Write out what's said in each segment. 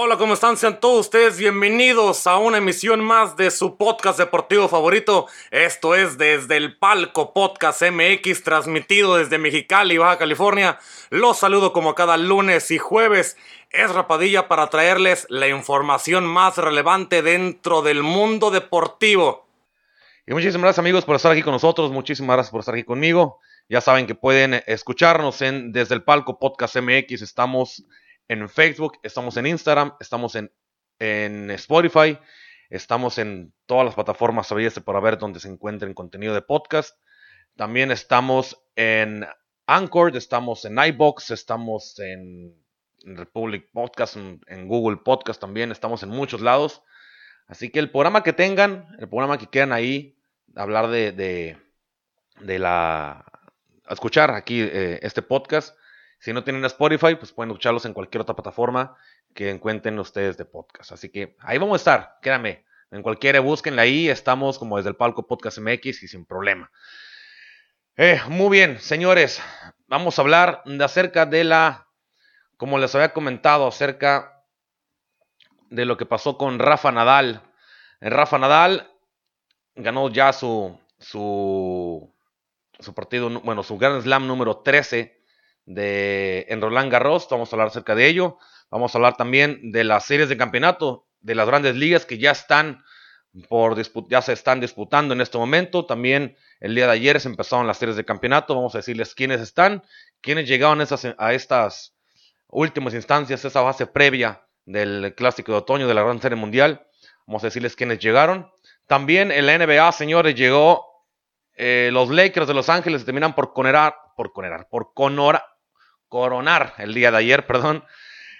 Hola, ¿cómo están? Sean todos ustedes bienvenidos a una emisión más de su podcast deportivo favorito. Esto es desde el Palco Podcast MX, transmitido desde Mexicali, Baja California. Los saludo como cada lunes y jueves. Es Rapadilla para traerles la información más relevante dentro del mundo deportivo. Y muchísimas gracias amigos por estar aquí con nosotros, muchísimas gracias por estar aquí conmigo. Ya saben que pueden escucharnos en Desde el Palco Podcast MX, estamos en Facebook, estamos en Instagram, estamos en, en Spotify, estamos en todas las plataformas sabías por haber donde se encuentren contenido de podcast. También estamos en Anchor, estamos en iBox, estamos en Republic Podcast, en, Google Podcast también, estamos en muchos lados. Así que el programa que tengan, el programa que quieran ahí, hablar de, de, la... escuchar aquí eh, este podcast, si no tienen Spotify, pues pueden escucharlos en cualquier otra plataforma que encuentren ustedes de podcast. Así que ahí vamos a estar, créanme. En cualquiera, búsquenla ahí. Estamos como desde el palco Podcast MX y sin problema. Eh, muy bien, señores. Vamos a hablar de acerca de la, como les había comentado, acerca de lo que pasó con Rafa Nadal. Eh, Rafa Nadal ganó ya su, su, su partido, bueno, su Grand Slam número 13 de, en Roland Garros, vamos a hablar acerca de ello. Vamos a hablar también de las series de campeonato de las grandes ligas que ya están por ya se están disputando en este momento. También el día de ayer se empezaron las series de campeonato. Vamos a decirles quiénes están, quiénes llegaron a, estas últimas instancias, esa base previa del clásico de otoño de la Gran Serie Mundial. Vamos a decirles quiénes llegaron. También en la NBA, señores, llegó eh, los Lakers de Los Ángeles terminan por conerar, por conerar, por conora, coronar el día de ayer, perdón.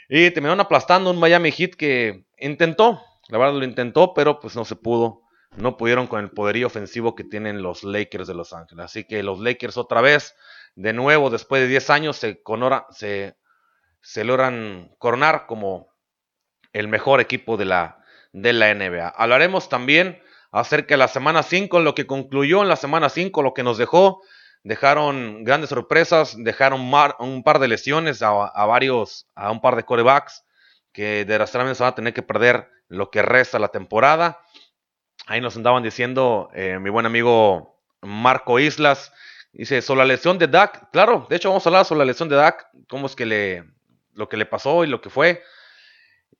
Y terminaron aplastando un Miami Heat que intentó, la verdad lo intentó, pero pues no se pudo. No pudieron con el poderío ofensivo que tienen los Lakers de Los Ángeles. Así que los Lakers otra vez, de nuevo, después de 10 años, se, se, se logran coronar como el mejor equipo de la, de la NBA. Hablaremos también acerca de la semana 5, lo que concluyó en la semana 5, lo que nos dejó dejaron grandes sorpresas, dejaron un par de lesiones a, varios, a un par de corebacks que desgraciadamente van a tener que perder lo que resta la temporada. Ahí nos andaban diciendo eh, mi buen amigo Marco Islas, dice, sobre la lesión de Dak, claro, de hecho vamos a hablar sobre la lesión de Dak, cómo es que le, lo que le pasó y lo que fue.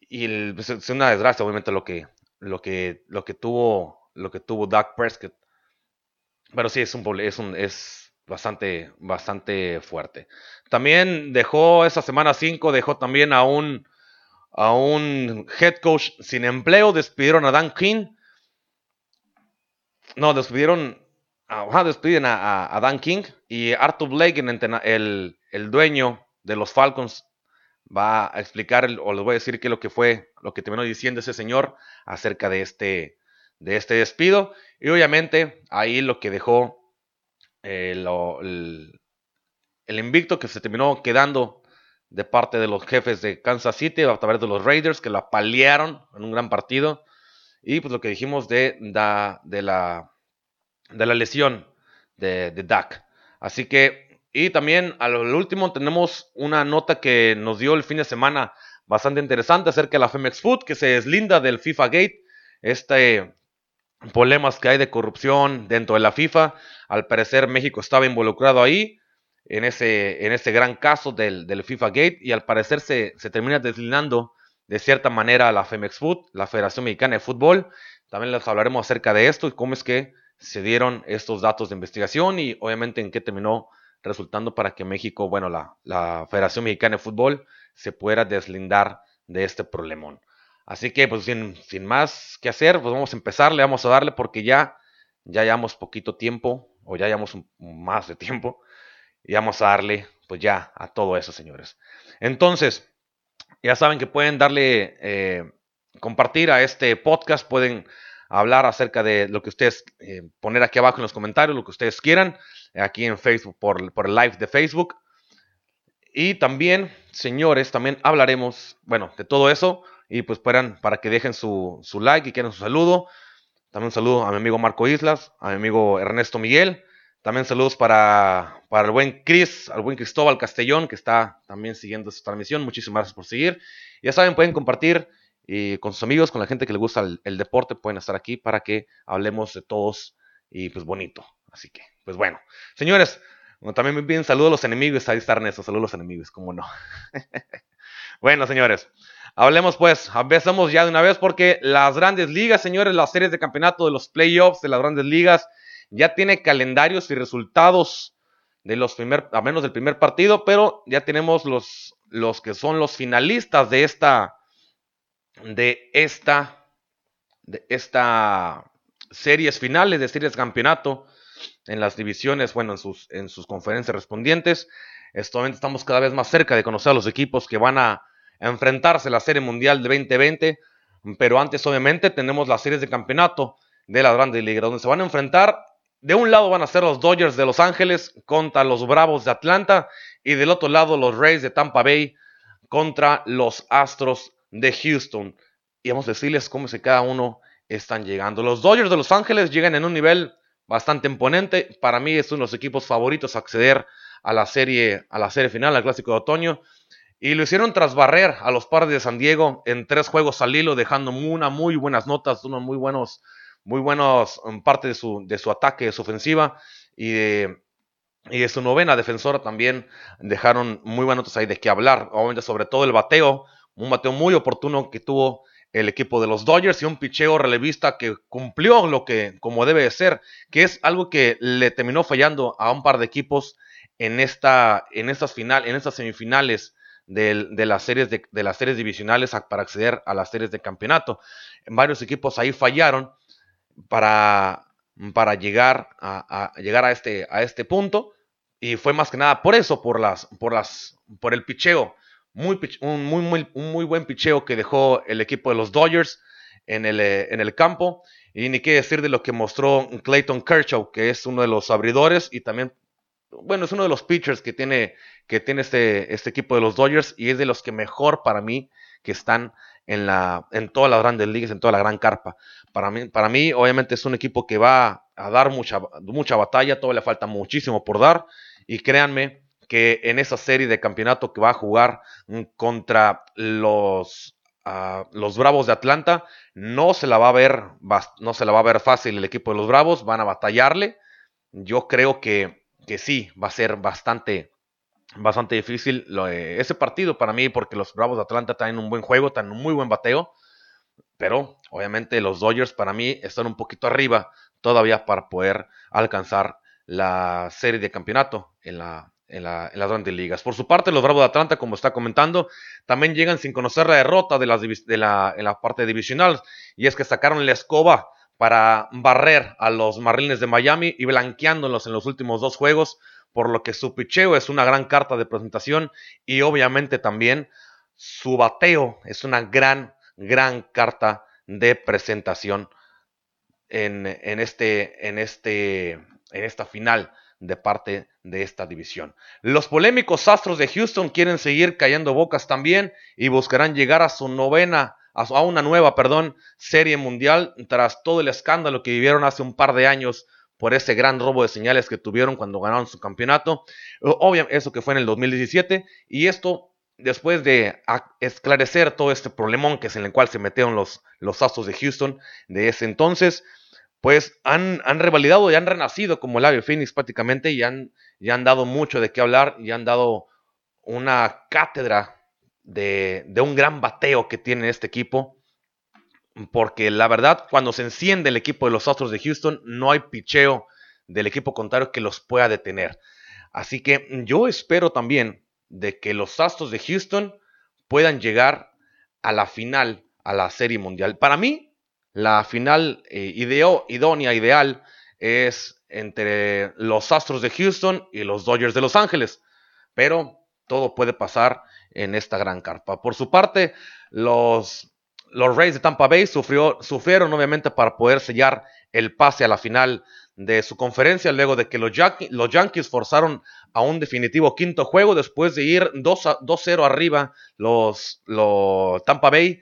Y pues, es una desgracia, obviamente, lo que, lo que, lo que tuvo, lo que tuvo Dak Prescott. Pero sí, es un, es un, es, bastante, bastante fuerte. También dejó esa semana 5, dejó también a un, a un head coach sin empleo, despidieron a Dan King. No, despidieron, despiden a, a, Dan King y Arthur Blake, el, el, dueño de los Falcons, va a explicar, o les voy a decir qué lo que fue, lo que terminó diciendo ese señor acerca de este, de este despido. Y obviamente ahí lo que dejó eh, el, invicto que se terminó quedando de parte de los jefes de Kansas City a través de los Raiders que la paliaron en un gran partido. Y pues lo que dijimos de, de, la, de la lesión de, de Dak. Así que, y también al último tenemos una nota que nos dio el fin de semana bastante interesante acerca de la Femex Food que se deslinda del FIFA Gate. Este problemas que hay de corrupción dentro de la FIFA. Al parecer México estaba involucrado ahí, en ese, en ese gran caso del, FIFA Gate, y al parecer se, termina deslindando de cierta manera la Femex Food, la Federación Mexicana de Fútbol. También les hablaremos acerca de esto y cómo es que se dieron estos datos de investigación y obviamente en qué terminó resultando para que México, bueno, la, la Federación Mexicana de Fútbol se pudiera deslindar de este problemón. Así que, pues, sin, sin, más que hacer, pues vamos a empezar, le vamos a darle porque ya, ya llevamos poquito tiempo, o ya llevamos más de tiempo, y vamos a darle, pues ya, a todo eso, señores. Entonces, ya saben que pueden darle, eh, compartir a este podcast, pueden hablar acerca de lo que ustedes, eh, poner aquí abajo en los comentarios, lo que ustedes quieran, aquí en Facebook, por, por el live de Facebook. Y también, señores, también hablaremos, bueno, de todo eso y pues para, para que dejen su, like y quieran su saludo. También un saludo a mi amigo Marco Islas, a mi amigo Ernesto Miguel. También saludos para, para el buen Chris, al buen Cristóbal Castellón, que está también siguiendo esta transmisión. Muchísimas gracias por seguir. Ya saben, pueden compartir y con sus amigos, con la gente que le gusta el, deporte, pueden estar aquí para que hablemos de todos y pues bonito. Así que, pues bueno. Señores, también me piden saludos a los enemigos, ahí está Ernesto, saludos a los enemigos, cómo no. bueno, señores, hablemos pues, empezamos ya de una vez porque las grandes ligas, señores, las series de campeonato de los playoffs de las grandes ligas, ya tiene calendarios y resultados de los primer, a menos del primer partido, pero ya tenemos los, los que son los finalistas de esta, de esta, de esta series finales de series de campeonato en las divisiones, bueno, en sus, en sus conferencias respondientes. estamos cada vez más cerca de conocer a los equipos que van a enfrentarse a la Serie Mundial de 2020, pero antes obviamente tenemos las series de campeonato de la Grandes Ligas, donde se van a enfrentar, de un lado van a ser los Dodgers de Los Ángeles contra los Bravos de Atlanta y del otro lado los Rays de Tampa Bay contra los Astros de Houston. Y vamos a decirles cómo se cada uno están llegando. Los Dodgers de Los Ángeles llegan en un nivel bastante imponente. Para mí es uno de los equipos favoritos a acceder a la serie, a la serie final, al clásico de otoño. Y lo hicieron tras barrer a los Padres de San Diego en tres juegos al hilo, dejando una muy buenas notas, unos muy buenos, muy buenos en parte de su, de su ataque, de su ofensiva. Y de, y de su novena defensora también dejaron muy buenas notas ahí de qué hablar. Obviamente, sobre todo el bateo, un bateo muy oportuno que tuvo el equipo de los Dodgers y un picheo relevista que cumplió lo que como debe de ser, que es algo que le terminó fallando a un par de equipos en esta en estas final, en estas semifinales de, las series de, las series divisionales para acceder a las series de campeonato. Varios equipos ahí fallaron para, para llegar a, llegar a este a este punto y fue más que nada por eso, por las por las por el picheo muy, un, muy, muy, muy buen picheo que dejó el equipo de los Dodgers en el, eh, en el campo. Y ni qué decir de lo que mostró Clayton Kershaw, que es uno de los abridores y también, bueno, es uno de los pitchers que tiene, que tiene este, este equipo de los Dodgers y es de los que mejor para mí que están en, la, en todas las grandes ligas, en toda la gran carpa. Para mí, para mí, obviamente, es un equipo que va a dar mucha, mucha batalla, todavía le falta muchísimo por dar. Y créanme que en esa serie de campeonato que va a jugar mm, contra los, ah, los Bravos de Atlanta, no se la va a ver, no se la va a ver fácil el equipo de los Bravos, van a batallarle. Yo creo que, que sí, va a ser bastante, bastante difícil ese partido para mí, porque los Bravos de Atlanta tienen un buen juego, tienen un muy buen bateo. Pero obviamente los Dodgers para mí están un poquito arriba todavía para poder alcanzar la serie de campeonato en la, en, las grandes ligas. Por su parte, los Bravos de Atlanta, como está comentando, también llegan sin conocer la derrota de, de la, en la parte divisional, y es que sacaron la escoba para barrer a los Marlins de Miami y blanqueándolos en los últimos dos juegos, por lo que su picheo es una gran carta de presentación y obviamente también su bateo es una gran, gran carta de presentación en, en, este, en, este, en esta final de parte de esta división. Los polémicos Astros de Houston quieren seguir cayendo bocas también y buscarán llegar a su novena, a una nueva, perdón, serie mundial tras todo el escándalo que vivieron hace un par de años por ese gran robo de señales que tuvieron cuando ganaron su campeonato. Obviamente, eso que fue en el 2017 y esto después de esclarecer todo este problemón que es en el cual se metieron los, los Astros de Houston de ese entonces, pues han, han, revalidado y han renacido como el Ave Phoenix prácticamente y han, han dado mucho de qué hablar y han dado una cátedra de, un gran bateo que tiene este equipo. Porque la verdad, cuando se enciende el equipo de los Astros de Houston, no hay picheo del equipo contrario que los pueda detener. Así que yo espero también de que los Astros de Houston puedan llegar a la final, a la Serie Mundial. Para mí, la final eh, idónea, ideal, es entre los Astros de Houston y los Dodgers de Los Ángeles. Pero todo puede pasar en esta gran carpa. Por su parte, los, los Rays de Tampa Bay sufrió, sufrieron obviamente para poder sellar el pase a la final de su conferencia luego de que los, los Yankees forzaron a un definitivo quinto juego después de ir 2-0 arriba los, los Tampa Bay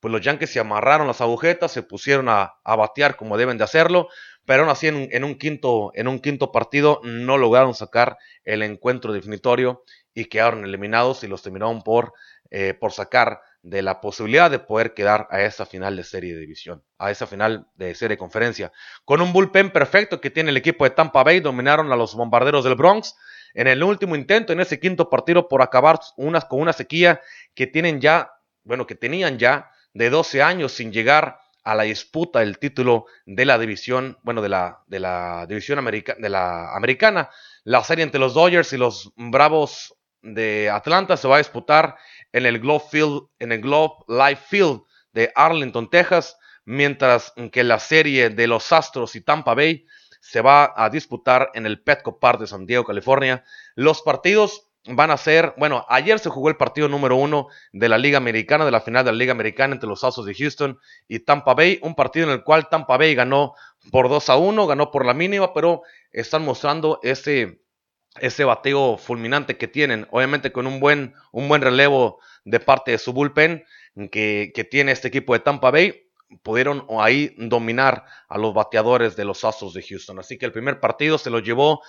pues los Yankees se amarraron las agujetas, se pusieron a, batear como deben de hacerlo, pero aún así en, un quinto, en un quinto partido no lograron sacar el encuentro definitorio y quedaron eliminados y los terminaron por, eh, por sacar de la posibilidad de poder quedar a esa final de serie de división, a esa final de serie de conferencia. Con un bullpen perfecto que tiene el equipo de Tampa Bay, dominaron a los bombarderos del Bronx en el último intento, en ese quinto partido, por acabar unas, con una sequía que tienen ya, bueno, que tenían ya de 12 años sin llegar a la disputa del título de la división, bueno, de la, de la división de la americana. La serie entre los Dodgers y los Bravos de Atlanta se va a disputar en el Globe Field, en el Globe Life Field de Arlington, Texas, mientras que la serie de los Astros y Tampa Bay se va a disputar en el Petco Park de San Diego, California. Los partidos van a ser, bueno, ayer se jugó el partido número uno de la Liga Americana, de la final de la Liga Americana entre los Astros de Houston y Tampa Bay, un partido en el cual Tampa Bay ganó por 2 a 1, ganó por la mínima, pero están mostrando ese ese bateo fulminante que tienen, obviamente con un buen, un buen relevo de parte de su bullpen que, tiene este equipo de Tampa Bay, pudieron ahí dominar a los bateadores de los Astros de Houston. Así que el primer partido se lo llevó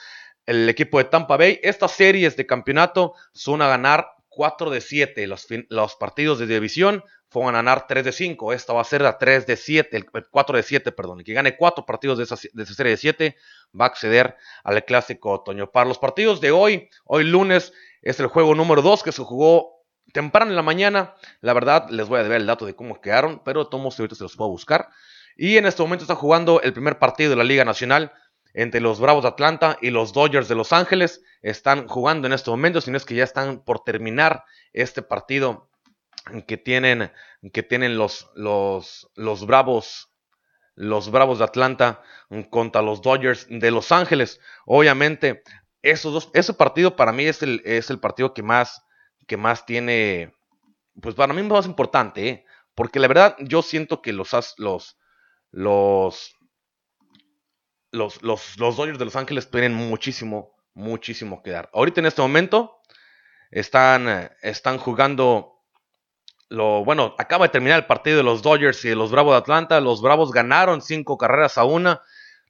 el equipo de Tampa Bay. Estas series de campeonato son a ganar 4 de 7. Los, los partidos de división fueron a ganar 3 de 5. Esta va a ser la 3 de 7, el 4 de 7, perdón. El que gane 4 partidos de esa, de esa serie de 7 va a acceder al clásico otoño. Para los partidos de hoy, hoy lunes, es el juego número 2 que se jugó temprano en la mañana. La verdad, les voy a deber el dato de cómo quedaron, pero todos ahorita se los puedo buscar. Y en este momento está jugando el primer partido de la Liga Nacional entre los Bravos de Atlanta y los Dodgers de Los Ángeles. Están jugando en este momento, si no es que ya están por terminar este partido que tienen, que tienen los, los, los Bravos los Bravos de Atlanta contra los Dodgers de Los Ángeles. Obviamente, esos dos, ese partido para mí es el, es el partido que más, que más tiene, pues para mí más importante, ¿eh? porque la verdad yo siento que los, los, los, los, los, los Dodgers de Los Ángeles tienen muchísimo, muchísimo que dar. Ahorita en este momento están, están jugando lo, bueno, acaba de terminar el partido de los Dodgers y de los Bravos de Atlanta. Los Bravos ganaron cinco carreras a una.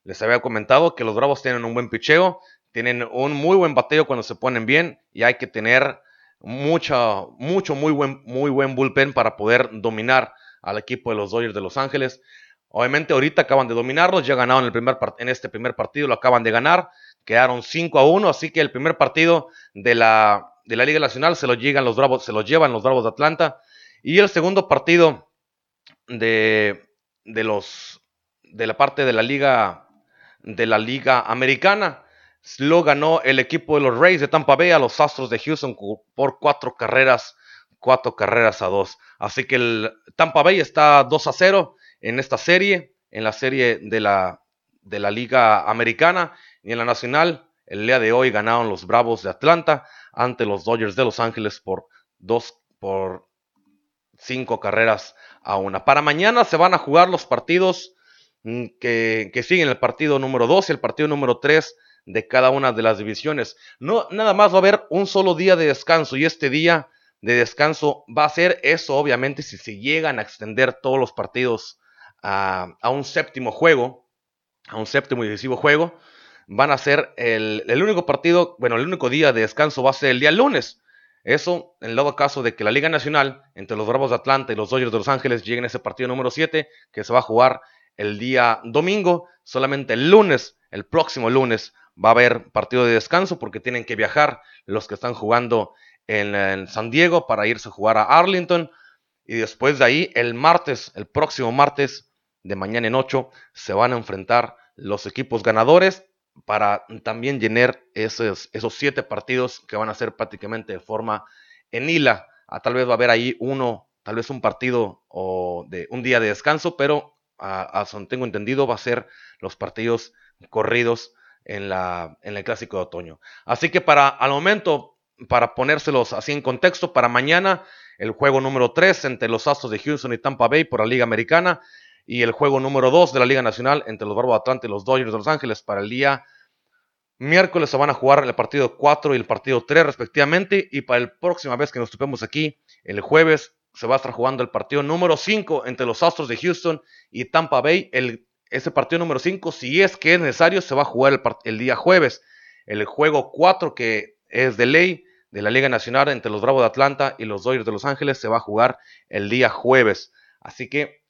Les había comentado que los Bravos tienen un buen picheo, tienen un muy buen bateo cuando se ponen bien y hay que tener mucho, mucho, muy buen, muy buen bullpen para poder dominar al equipo de los Dodgers de Los Ángeles. Obviamente ahorita acaban de dominarlos, ya ganaron el primer en este primer partido, lo acaban de ganar, quedaron 5 a 1, así que el primer partido de la, de la Liga Nacional se lo llegan los Bravos, se lo llevan los Bravos de Atlanta y el segundo partido de, de, los, de la parte de la liga, de la liga americana lo ganó el equipo de los Rays de Tampa Bay a los Astros de Houston por cuatro carreras, cuatro carreras a dos. Así que el Tampa Bay está 2 a 0 en esta serie, en la serie de la, de la liga americana y en la nacional. El día de hoy ganaron los Bravos de Atlanta ante los Dodgers de Los Ángeles por dos, por cinco carreras a una. Para mañana se van a jugar los partidos mm, que, siguen el partido número 2 y el partido número 3 de cada una de las divisiones. No, nada más va a haber un solo día de descanso y este día de descanso va a ser eso, obviamente, si se llegan a extender todos los partidos a, un séptimo juego, a un séptimo y decisivo juego, van a ser el, el único partido, bueno, el único día de descanso va a ser el día lunes. Eso, en dado caso de que la Liga Nacional, entre los Bravos de Atlanta y los Dodgers de Los Ángeles, lleguen a ese partido número 7, que se va a jugar el día domingo, solamente el lunes, el próximo lunes, va a haber partido de descanso porque tienen que viajar los que están jugando en, San Diego para irse a jugar a Arlington. Y después de ahí, el martes, el próximo martes, de mañana en 8, se van a enfrentar los equipos ganadores para también llenar esos, esos siete partidos que van a ser prácticamente de forma en hila. Ah, tal vez va a haber ahí uno, tal vez un partido o de un día de descanso, pero a, tengo entendido va a ser los partidos corridos en, la, en el clásico de otoño. Así que para al momento, para ponérselos así en contexto, para mañana el juego número 3 entre los Astros de Houston y Tampa Bay por la Liga Americana y el juego número 2 de la Liga Nacional entre los Barbos de Atlanta y los Dodgers de Los Ángeles para el día miércoles se van a jugar el partido 4 y el partido 3 respectivamente y para la próxima vez que nos topemos aquí, el jueves se va a estar jugando el partido número 5 entre los Astros de Houston y Tampa Bay, el, ese partido número 5, si es que es necesario, se va a jugar el, el día jueves. El juego 4, que es de ley de la Liga Nacional entre los Bravos de Atlanta y los Dodgers de Los Ángeles, se va a jugar el día jueves. Así que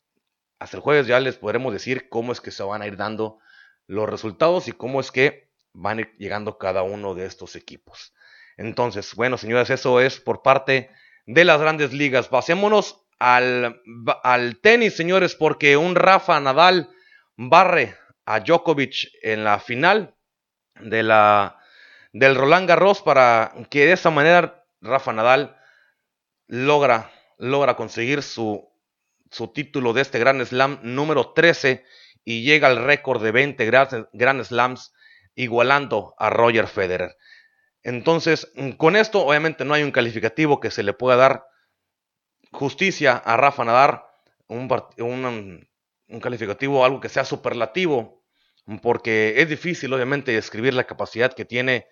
hasta el jueves ya les podremos decir cómo es que se van a ir dando los resultados y cómo es que van a ir llegando cada uno de estos equipos. Entonces, bueno, señores, eso es por parte de las grandes ligas. Pasémonos al, al tenis, señores, porque un Rafa Nadal barre a Djokovic en la final de la, del Roland Garros para que de esa manera Rafa Nadal logra, logra conseguir su, su título de este Grand Slam número 13 y llega al récord de 20 Grand Slams igualando a Roger Federer. Entonces, con esto obviamente no hay un calificativo que se le pueda dar justicia a Rafa Nadal, un, un, un calificativo, algo que sea superlativo, porque es difícil obviamente describir la capacidad que tiene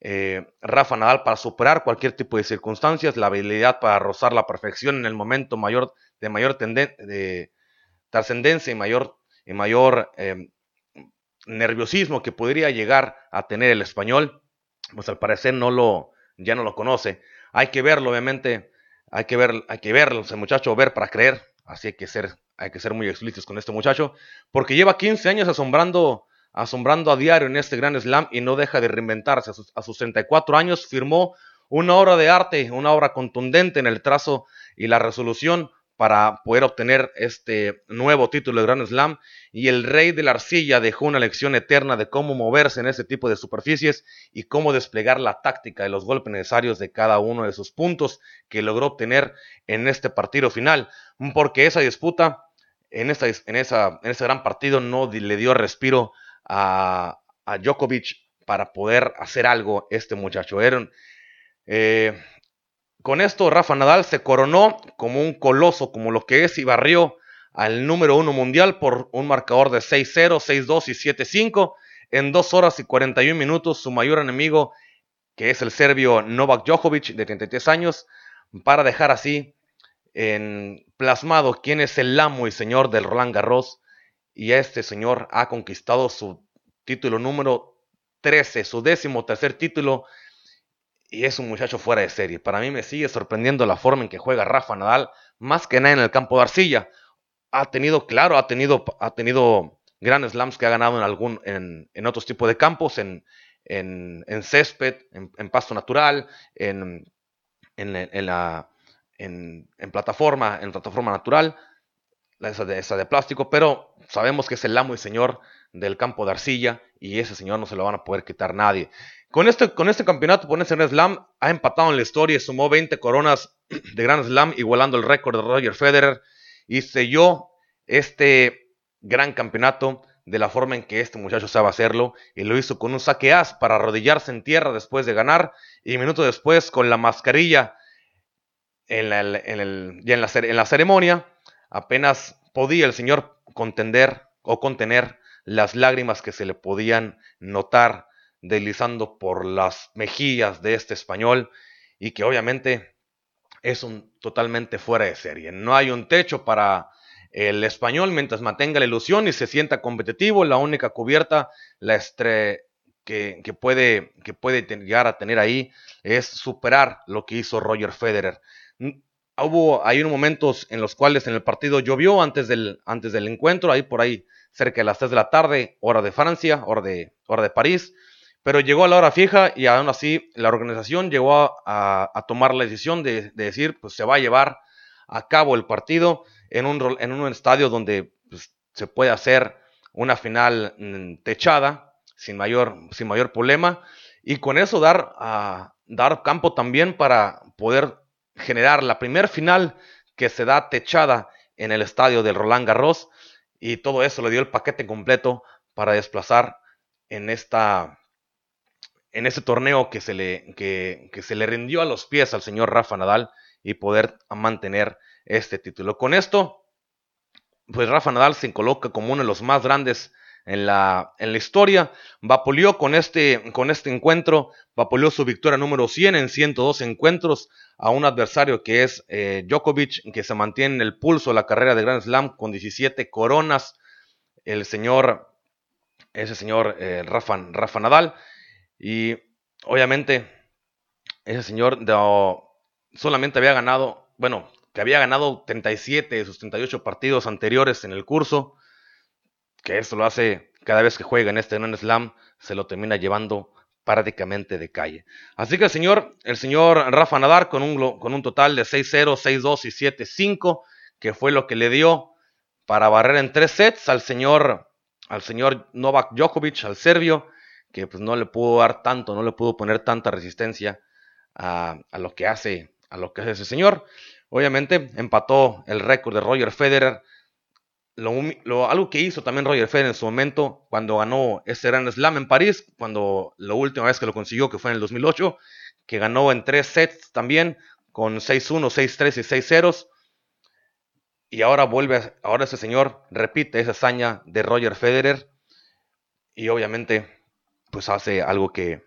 eh, Rafa Nadal para superar cualquier tipo de circunstancias, la habilidad para rozar la perfección en el momento mayor de mayor de trascendencia y mayor, em, nerviosismo que podría llegar a tener el español, pues al parecer no lo, ya no lo conoce. Hay que verlo, obviamente, hay que ver, hay que verlo, ese muchacho ver para creer, así que hay que ser muy explícitos con este muchacho, porque lleva 15 años asombrando, asombrando a diario en este gran slam y no deja de reinventarse. A sus, a sus 34 años firmó una obra de arte, una obra contundente en el trazo y la resolución para poder obtener este nuevo título de Grand Slam y el rey de la arcilla dejó una lección eterna de cómo moverse en ese tipo de superficies y cómo desplegar la táctica de los golpes necesarios de cada uno de sus puntos que logró obtener en este partido final, porque esa disputa en, esta, en, esa, en ese gran partido no le dio respiro a, a Djokovic para poder hacer algo este muchacho. Eh, con esto, Rafa Nadal se coronó como un coloso, como lo que es, y barrió al número uno mundial por un marcador de 6-0, 6-2 y 7-5 en 2 horas y 41 minutos. Su mayor enemigo, que es el serbio Novak Djokovic, de 33 años, para dejar así en plasmado quién es el amo y señor del Roland Garros. Y este señor ha conquistado su título número 13, su décimo tercer título y es un muchacho fuera de serie. Para mí me sigue sorprendiendo la forma en que juega Rafa Nadal, más que nada en el campo de arcilla. Ha tenido, claro, ha tenido, ha tenido grandes slams que ha ganado en, algún, en, otros tipos de campos, en, en, césped, en, pasto natural, en, en, la, en, plataforma, en plataforma natural, esa de, plástico, pero sabemos que es el amo y señor del campo de arcilla y ese señor no se lo van a poder quitar nadie. Con este, con este campeonato, por ese Slam, ha empatado en la historia, sumó 20 coronas de Grand Slam, igualando el récord de Roger Federer y selló este gran campeonato de la forma en que este muchacho sabe hacerlo y lo hizo con un saque as para arrodillarse en tierra después de ganar y minutos después con la mascarilla en la, en en la, en la ceremonia apenas podía el señor contender o contener las lágrimas que se le podían notar deslizando por las mejillas de este español y que obviamente es un totalmente fuera de serie. No hay un techo para el español mientras mantenga la ilusión y se sienta competitivo. La única cubierta, que, puede, que puede llegar a tener ahí es superar lo que hizo Roger Federer. Hubo, hay unos momentos en los cuales en el partido llovió antes del, antes del encuentro, ahí por ahí cerca de las 3 de la tarde, hora de Francia, hora de, hora de París pero llegó a la hora fija y aún así la organización llegó a, tomar la decisión de, decir, pues se va a llevar a cabo el partido en un, en un estadio donde pues, se puede hacer una final mm, techada sin mayor, sin mayor problema y con eso dar, a, dar campo también para poder generar la primer final que se da techada en el estadio del Roland Garros y todo eso le dio el paquete completo para desplazar en esta en ese torneo que se, le, que, se le rindió a los pies al señor Rafa Nadal y poder mantener este título. Con esto, pues Rafa Nadal se coloca como uno de los más grandes en la, en la historia. Vapuleó con este, con este encuentro, vapuleó su victoria número 100 en 102 encuentros a un adversario que es eh, Djokovic, que se mantiene en el pulso de la carrera de Grand Slam con 17 coronas el señor, ese señor eh, Rafa, Rafa Nadal. Y obviamente ese señor solamente había ganado, bueno, que había ganado 37 de sus 38 partidos anteriores en el curso, que eso lo hace cada vez que juega en este Grand Slam, se lo termina llevando prácticamente de calle. Así que el señor, el señor Rafa Nadal con un, con un total de 6-0, 6-2 y 7-5, que fue lo que le dio para barrer en tres sets al señor, al señor Novak Djokovic, al serbio, que pues no le pudo dar tanto, no le pudo poner tanta resistencia a, lo que hace, a lo que hace ese señor. Obviamente empató el récord de Roger Federer. Lo, algo que hizo también Roger Federer en su momento cuando ganó ese Grand Slam en París, cuando la última vez que lo consiguió, que fue en el 2008, que ganó en tres sets también, con 6-1, 6-3 y 6 0 y ahora vuelve, ahora ese señor repite esa hazaña de Roger Federer y obviamente pues hace algo que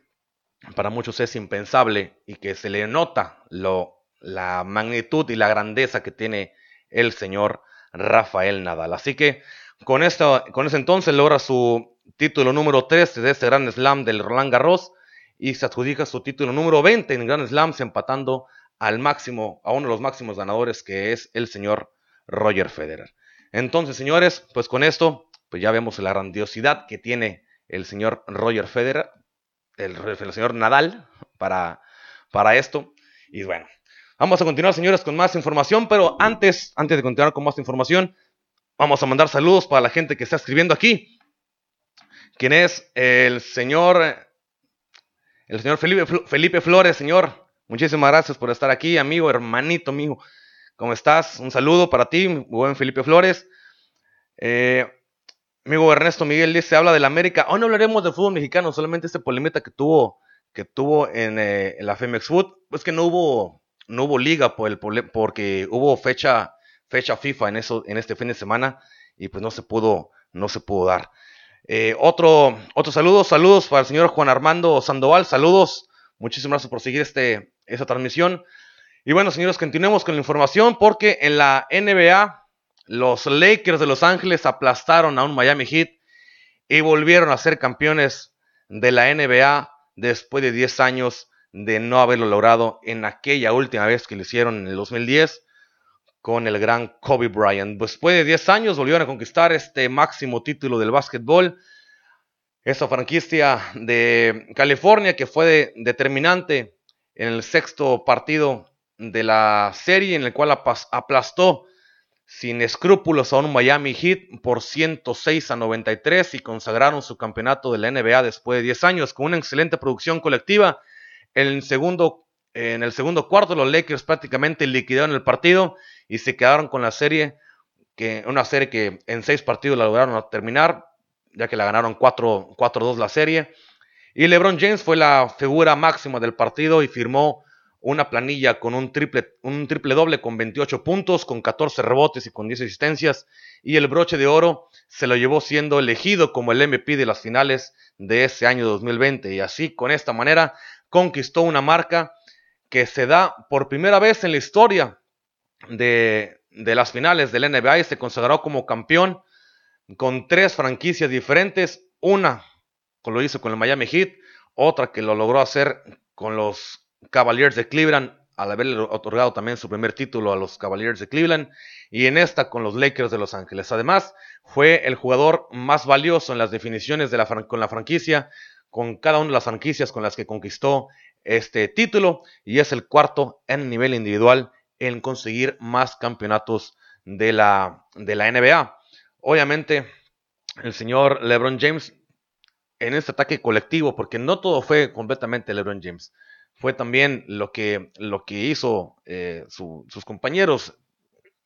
para muchos es impensable y que se le nota lo, la magnitud y la grandeza que tiene el señor Rafael Nadal. Así que con, esto, con ese entonces logra su título número 13 de este Grand Slam del Roland Garros y se adjudica su título número 20 en Grand Slams empatando al máximo, a uno de los máximos ganadores que es el señor Roger Federer. Entonces, señores, pues con esto, pues ya vemos la grandiosidad que tiene el señor Roger Federer, el, señor Nadal, para, para esto. Y bueno, vamos a continuar, señores, con más información, pero antes, antes de continuar con más información, vamos a mandar saludos para la gente que está escribiendo aquí. Quien es el señor, el señor Felipe, Felipe Flores, señor. Muchísimas gracias por estar aquí, amigo, hermanito mío. ¿Cómo estás? Un saludo para ti, buen Felipe Flores. Eh, amigo Ernesto Miguel dice, habla del América. Hoy no hablaremos del fútbol mexicano, solamente este polemita que tuvo, que tuvo en, eh, la Femex Food. Pues que no hubo, no hubo liga por el, porque hubo fecha, fecha FIFA en, eso, en este fin de semana y pues no se pudo, no se pudo dar. Eh, otro, otro saludo, saludos para el señor Juan Armando Sandoval, saludos. Muchísimas gracias por seguir este, esta transmisión. Y bueno, señores, continuemos con la información porque en la NBA los Lakers de Los Ángeles aplastaron a un Miami Heat y volvieron a ser campeones de la NBA después de 10 años de no haberlo logrado en aquella última vez que lo hicieron en el 2010 con el gran Kobe Bryant. Después de 10 años volvieron a conquistar este máximo título del básquetbol. Esa franquicia de California que fue determinante en el sexto partido de la serie en el cual aplastó sin escrúpulos a un Miami Heat por 106 a 93 y consagraron su campeonato de la NBA después de 10 años con una excelente producción colectiva. En el segundo, en el segundo cuarto los Lakers prácticamente liquidaron el partido y se quedaron con la serie, que, una serie que en seis partidos la lograron terminar, ya que la ganaron 4-2 la serie. Y LeBron James fue la figura máxima del partido y firmó una planilla con un triple, un triple doble con 28 puntos, con 14 rebotes y con 10 asistencias. Y el broche de oro se lo llevó siendo elegido como el MVP de las finales de ese año 2020. Y así, con esta manera, conquistó una marca que se da por primera vez en la historia de, de las finales del NBA y se consagró como campeón con tres franquicias diferentes. Una lo hizo con el Miami Heat, otra que lo logró hacer con los Cavaliers de Cleveland al haberle otorgado también su primer título a los Cavaliers de Cleveland y en esta con los Lakers de Los Ángeles. Además, fue el jugador más valioso en las definiciones de la, con la franquicia, con cada una de las franquicias con las que conquistó este título y es el cuarto en nivel individual en conseguir más campeonatos de la, de la NBA. Obviamente, el señor LeBron James en este ataque colectivo, porque no todo fue completamente LeBron James fue también lo que, lo que hizo eh, sus compañeros,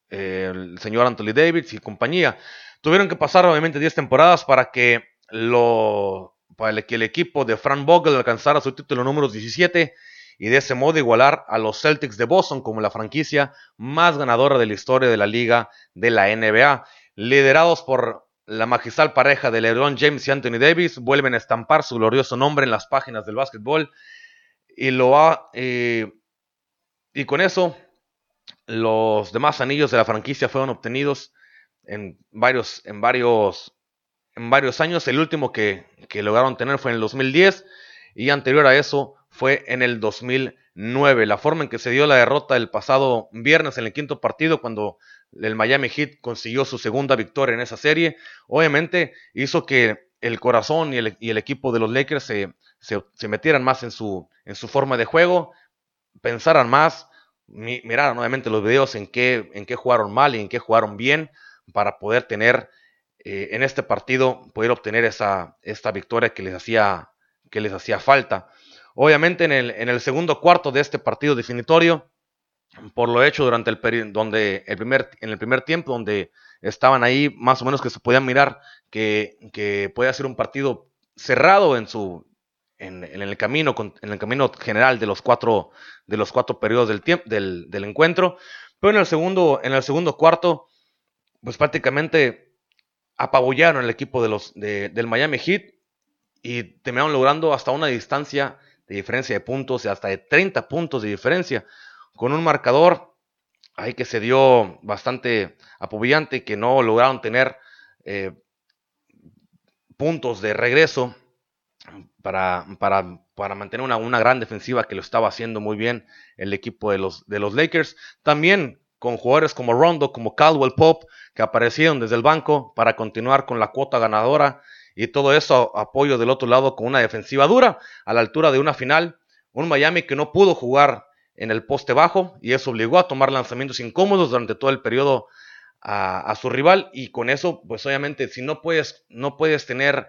eh, el señor Anthony Davis y compañía. Tuvieron que pasar obviamente 10 temporadas para que, lo, para que el equipo de Frank Vogel alcanzara su título número 17 y de ese modo igualar a los Celtics de Boston como la franquicia más ganadora de la historia de la liga de la NBA. Liderados por la magistral pareja de LeBron James y Anthony Davis, vuelven a estampar su glorioso nombre en las páginas del básquetbol y lo ha. Eh, y con eso, los demás anillos de la franquicia fueron obtenidos en varios, en varios, en varios años. El último que, que lograron tener fue en el 2010 y anterior a eso fue en el 2009. La forma en que se dio la derrota el pasado viernes en el quinto partido cuando el Miami Heat consiguió su segunda victoria en esa serie, obviamente hizo que el corazón y el, equipo de los Lakers se, se, metieran más en su, en su forma de juego, pensaran más, miraran obviamente los videos en qué, en qué jugaron mal y en qué jugaron bien para poder tener eh, en este partido, poder obtener esa, esta victoria que les hacía, que les hacía falta. Obviamente en el, en el segundo cuarto de este partido definitorio, por lo hecho durante el donde el primer, en el primer tiempo, donde estaban ahí más o menos que se podían mirar que, que puede ser un partido cerrado en su en, el camino en el camino general de los cuatro de los cuatro periodos del tiempo del, del, encuentro pero en el segundo en el segundo cuarto pues prácticamente apabullaron el equipo de los del Miami Heat y terminaron logrando hasta una distancia de diferencia de puntos hasta de 30 puntos de diferencia con un marcador ahí que se dio bastante apabullante que no lograron tener eh, puntos de regreso para, para, para mantener una, una, gran defensiva que lo estaba haciendo muy bien el equipo de los, de los Lakers. También con jugadores como Rondo, como Caldwell Pop, que aparecieron desde el banco para continuar con la cuota ganadora y todo eso apoyo del otro lado con una defensiva dura a la altura de una final. Un Miami que no pudo jugar en el poste bajo y eso obligó a tomar lanzamientos incómodos durante todo el periodo a, su rival y con eso pues obviamente si no puedes no puedes tener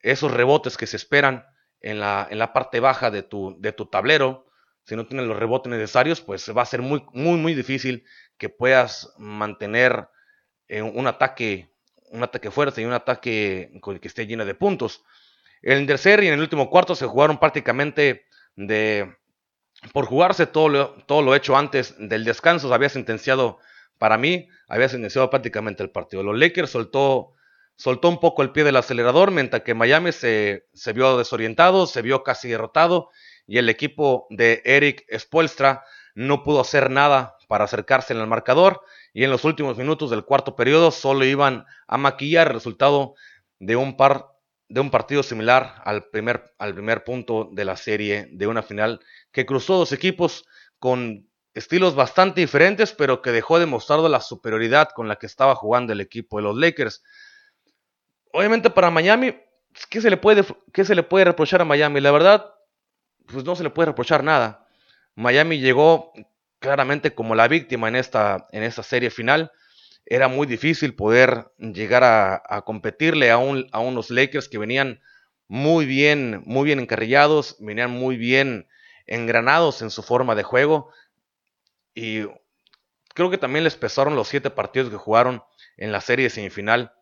esos rebotes que se esperan en la, en la parte baja de tu, de tu tablero si no tienes los rebotes necesarios pues va a ser muy muy muy difícil que puedas mantener eh, un ataque un ataque fuerte y un ataque que esté lleno de puntos en el tercer y en el último cuarto se jugaron prácticamente de por jugarse todo lo, todo lo hecho antes del descanso, había sentenciado, para mí, había sentenciado prácticamente el partido. Los Lakers soltó, soltó un poco el pie del acelerador, mientras que Miami se, se vio desorientado, se vio casi derrotado, y el equipo de Eric Spoelstra no pudo hacer nada para acercarse en el marcador, y en los últimos minutos del cuarto periodo solo iban a maquillar el resultado de un par de un partido similar al primer, al primer punto de la serie de una final que cruzó dos equipos con estilos bastante diferentes, pero que dejó demostrado la superioridad con la que estaba jugando el equipo de los Lakers. Obviamente para Miami, ¿qué se le puede, qué se le puede reprochar a Miami? La verdad, pues no se le puede reprochar nada. Miami llegó claramente como la víctima en esta, en serie final era muy difícil poder llegar a, competirle a, a, unos Lakers que venían muy bien, muy bien encarrillados, venían muy bien engranados en su forma de juego. Y creo que también les pesaron los siete partidos que jugaron en la serie semifinal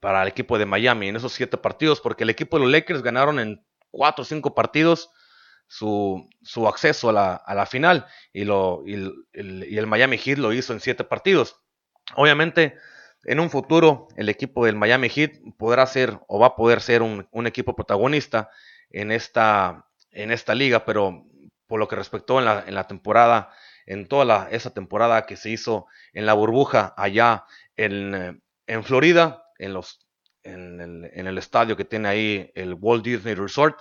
para el equipo de Miami, en esos siete partidos, porque el equipo de los Lakers ganaron en cuatro o cinco partidos su, su acceso a la, a la, final y, lo, y el, y el Miami Heat lo hizo en siete partidos. Obviamente, en un futuro, el equipo del Miami Heat podrá ser o va a poder ser un, equipo protagonista en esta, en esta liga, pero por lo que respectó en la, en la temporada, en toda esa temporada que se hizo en la burbuja allá en, en Florida, en, los, en, el, en el estadio que tiene ahí el Walt Disney Resort,